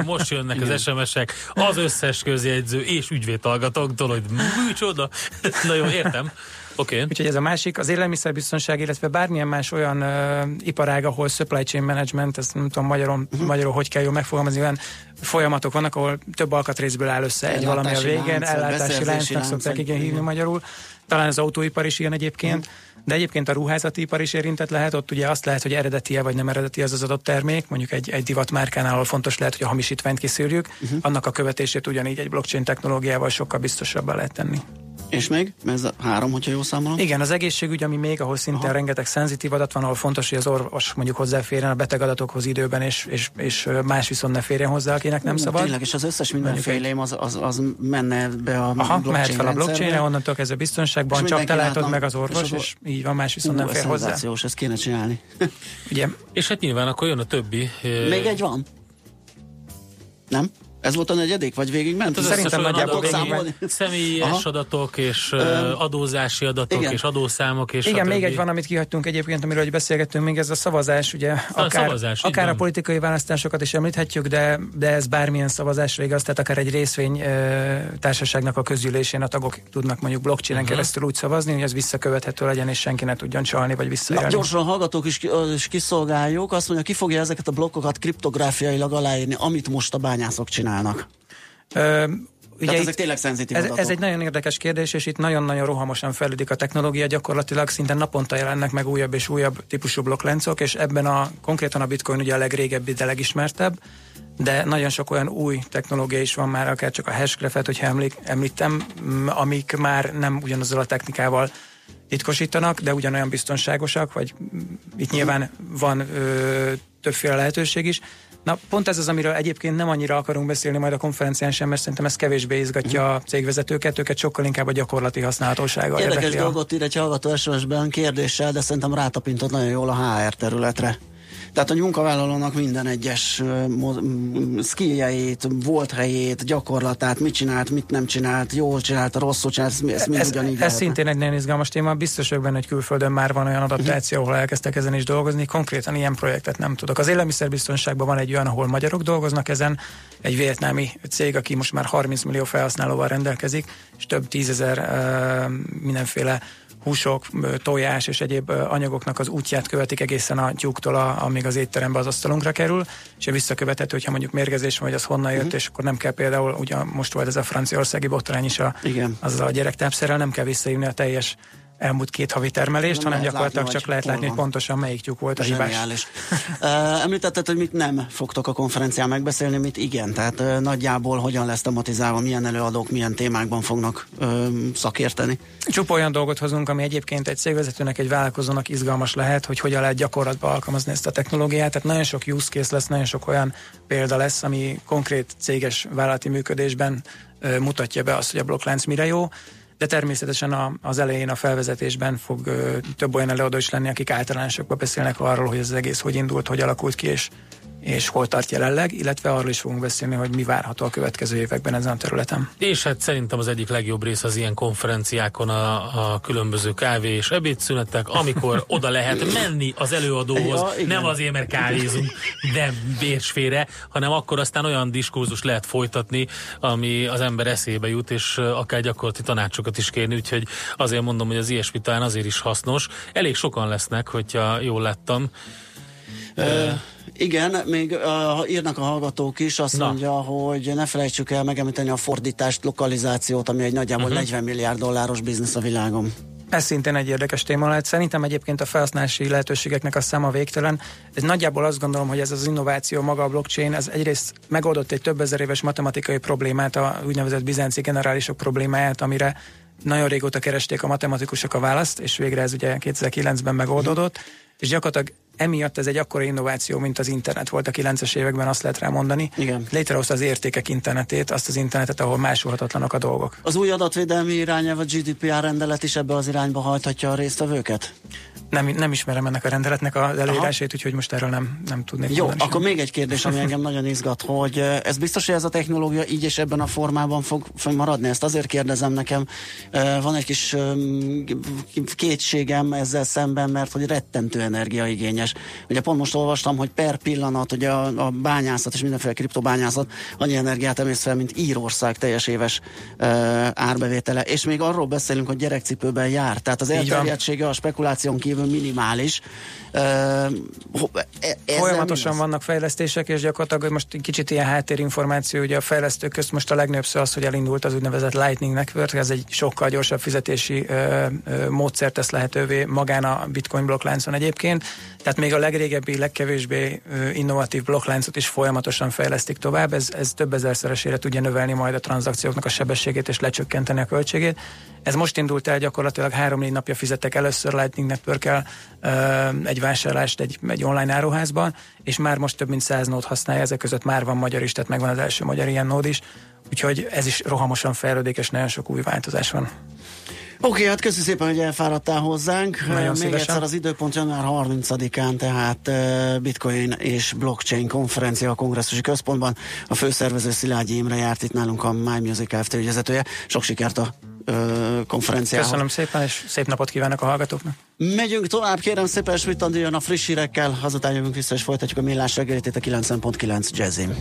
Most jönnek az SMS-ek az összes közjegyző és ügyvédhallgatóktól, hogy műcsoda. Na jó, értem. Oké. Okay. Úgyhogy ez a másik, az élelmiszerbiztonság, illetve bármilyen más olyan uh, iparág, ahol supply chain management, ezt nem tudom magyarul, uh-huh. magyarul hogy kell jól megfogalmazni, olyan folyamatok vannak, ahol több alkatrészből áll össze egy valami a végén, lánc, ellátási láncnak lánc, szokták igen hívni igen. magyarul. Talán az autóipar is ilyen egyébként, de egyébként a ruházati ipar is érintett lehet, ott ugye azt lehet, hogy eredeti vagy nem eredeti az az adott termék, mondjuk egy, egy divatmárkánál, ahol fontos lehet, hogy a hamisítványt kiszűrjük, uh-huh. annak a követését ugyanígy egy blockchain technológiával sokkal biztosabbá lehet tenni. És még? Ez a három, hogyha jól számolom. Igen, az egészségügy, ami még, ahol szintén Aha. rengeteg szenzitív adat van, ahol fontos, hogy az orvos mondjuk hozzáférjen a beteg adatokhoz időben, és, és, és más viszont ne férjen hozzá, akinek nem szabad. Tényleg, és az összes mindenfélém az, az, az menne be a Aha, blockchain mehet fel a blockchainre, onnantól kezdve biztonságban, csak te látod látna. meg az orvos, És és, így van, más viszont Ú, nem fér hozzá. ezt kéne csinálni. Ugye, És hát nyilván akkor jön a többi. Még egy van? Nem? Ez volt a negyedik, vagy végig ment? Hát Szerintem nagyjából számolni? Személyes Aha. adatok és Öm, adózási adatok igen. és adószámok és Igen, még egy van, amit kihagytunk egyébként, amiről hogy beszélgettünk, még ez a szavazás, ugye akár, szavazás, akár a van. politikai választásokat is említhetjük, de, de ez bármilyen szavazásra igaz, tehát akár egy részvény ö, társaságnak a közgyűlésén a tagok tudnak mondjuk blockchainen Mhm. uh-huh. keresztül úgy szavazni, hogy ez visszakövethető legyen, és senki ne tudjon csalni, vagy Na, visszaélni. gyorsan a hallgatók is, is kiszolgáljuk. Azt mondja, ki fogja ezeket a blokkokat kriptográfiailag aláírni, amit most a bányászok csinálnak. Ö, Tehát itt- ezek tényleg szenzitív ez, adatok. ez egy nagyon érdekes kérdés, és itt nagyon-nagyon rohamosan fejlődik a technológia, gyakorlatilag szinte naponta jelennek meg újabb és újabb típusú blokkláncok, és ebben a konkrétan a bitcoin ugye a legrégebbi, de legismertebb, de nagyon sok olyan új technológia is van már, akár csak a hashgraph-et, hogyha emlék, említem, amik már nem ugyanazzal a technikával titkosítanak, de ugyanolyan biztonságosak, vagy itt nyilván van ö, többféle lehetőség is. Na, pont ez az, amiről egyébként nem annyira akarunk beszélni majd a konferencián sem, mert szerintem ez kevésbé izgatja a cégvezetőket, őket sokkal inkább a gyakorlati használhatósága Érdekes dolgot ír egy hallgató SMS-ben kérdéssel, de szerintem rátapintott nagyon jól a HR területre. Tehát a munkavállalónak minden egyes skilljeit, volt helyét, gyakorlatát, mit csinált, mit nem csinált, jól csinált, rosszul csinált, ezt, ezt mind ez, ugyanígy ez lehetne. szintén egy nagyon izgalmas téma. Biztos vagyok benne, hogy külföldön már van olyan adaptáció, ahol elkezdtek ezen is dolgozni. Konkrétan ilyen projektet nem tudok. Az élelmiszerbiztonságban van egy olyan, ahol magyarok dolgoznak ezen, egy vietnámi cég, aki most már 30 millió felhasználóval rendelkezik, és több tízezer uh, mindenféle húsok, tojás és egyéb anyagoknak az útját követik egészen a tyúktól, a, amíg az étterembe az asztalunkra kerül, és visszakövethető, hogyha mondjuk mérgezés van, hogy az honnan jött, és akkor nem kell például, ugye most volt ez a franciaországi botrány is a, Igen. az a gyerektápszerrel, nem kell visszaívni a teljes elmúlt két havi termelést, Nem hanem gyakorlatilag látni, csak lehet látni, hogy pontosan melyik tyúk volt a hibás. Zseniális. Uh, említetted, hogy mit nem fogtok a konferencián megbeszélni, mit igen. Tehát nagyjából hogyan lesz tematizálva, milyen előadók, milyen témákban fognak szakérteni. Csupa olyan dolgot hozunk, ami egyébként egy cégvezetőnek, egy vállalkozónak izgalmas lehet, hogy hogyan lehet gyakorlatba alkalmazni ezt a technológiát. Tehát nagyon sok use case lesz, nagyon sok olyan példa lesz, ami konkrét céges vállalati működésben mutatja be azt, hogy a blokklánc mire jó. De természetesen a, az elején a felvezetésben fog ö, több olyan előadó is lenni, akik általánosokban beszélnek arról, hogy ez az egész hogy indult, hogy alakult ki, és, és hol tart jelenleg, illetve arról is fogunk beszélni, hogy mi várható a következő években ezen a területen. És hát szerintem az egyik legjobb rész az ilyen konferenciákon a, a különböző kávé és ebédszünetek, amikor oda lehet menni az előadóhoz, Ja, igen. nem azért, mert kávézunk, nem bérsfére, hanem akkor aztán olyan diskurzus lehet folytatni, ami az ember eszébe jut, és akár gyakorlati tanácsokat is kérni, úgyhogy azért mondom, hogy az ilyesmi talán azért is hasznos. Elég sokan lesznek, hogyha jól láttam. Uh, igen, még uh, írnak a hallgatók is, azt Na. mondja, hogy ne felejtsük el megemlíteni a fordítást, lokalizációt, ami egy nagyjából Mhm. uh-huh. 40 milliárd dolláros biznisz a világon. Ez szintén egy érdekes téma lehet. Szerintem egyébként a felhasználási lehetőségeknek a száma végtelen. Ez nagyjából azt gondolom, hogy ez az innováció maga a blockchain, ez egyrészt megoldott egy több ezer éves matematikai problémát, a úgynevezett bizánci generálisok problémáját, amire nagyon régóta keresték a matematikusok a választ, és végre ez ugye 2009-ben megoldódott, és gyakorlatilag emiatt ez egy akkora innováció, mint az internet volt a 90-es években, azt lehet rá mondani. Igen. Létrehozta az értékek internetét, azt az internetet, ahol másolhatatlanak a dolgok. Az új adatvédelmi irányelv, a GDPR rendelet is ebbe az irányba hajthatja a résztvevőket? Nem, nem ismerem ennek a rendeletnek az előírásait, úgyhogy most erről nem, nem tudnék Jó, mondani akkor semmit. még egy kérdés, ami engem nagyon izgat, hogy ez biztos, hogy ez a technológia így és ebben a formában fog maradni? Ezt azért kérdezem nekem. Van egy kis kétségem ezzel szemben, mert hogy rettentő energiaigényes. Ugye pont most olvastam, hogy per pillanat, ugye a, a bányászat és mindenféle kriptobányászat annyi energiát emészt fel, mint Írország teljes éves uh, árbevétele. És még arról beszélünk, hogy gyerekcipőben jár. Tehát az elterjedtsége a spekuláción kívül minimális. Ho- e- mi Folyamatosan vannak fejlesztések, és gyakorlatilag most kicsit ilyen háttérinformáció, ugye a fejlesztők közt most a legnagyobb szó az, hogy elindult az úgynevezett Lightning Network, ez egy sokkal gyorsabb fizetési ö, ö, módszert tesz lehetővé magán a Bitcoin blokkláncon egyébként. Tehát még a legrégebbi, legkevésbé innovatív blokkláncot is folyamatosan fejlesztik tovább. Ez, ez több ezerszeresére tudja növelni majd a tranzakcióknak a sebességét és lecsökkenteni a költségét. Ez most indult el gyakorlatilag három-négy napja fizettek először Lightning network egy vásárlást egy, egy online áruházban, és már most több mint száz nód használja, ezek között már van magyar is, tehát megvan az első magyar ilyen nód is, úgyhogy ez is rohamosan fejlődik, és nagyon sok új változás van. Oké, hát köszi szépen, hogy elfáradtál hozzánk. Nagyon Még szívesen. egyszer az időpont január 30-án, tehát eh, Bitcoin és Blockchain konferencia a kongresszusi központban. A főszervező Szilágyi Imre járt itt nálunk a My Music Kft. ügyvezetője. Sok sikert a konferenciához. Köszönöm szépen, és szép napot kívánok a hallgatóknak. Megyünk tovább, kérem szépen, Andi jön a friss hírekkel, azután jövünk vissza és folytatjuk a millás reggelit itt a 90.9 Jazzin.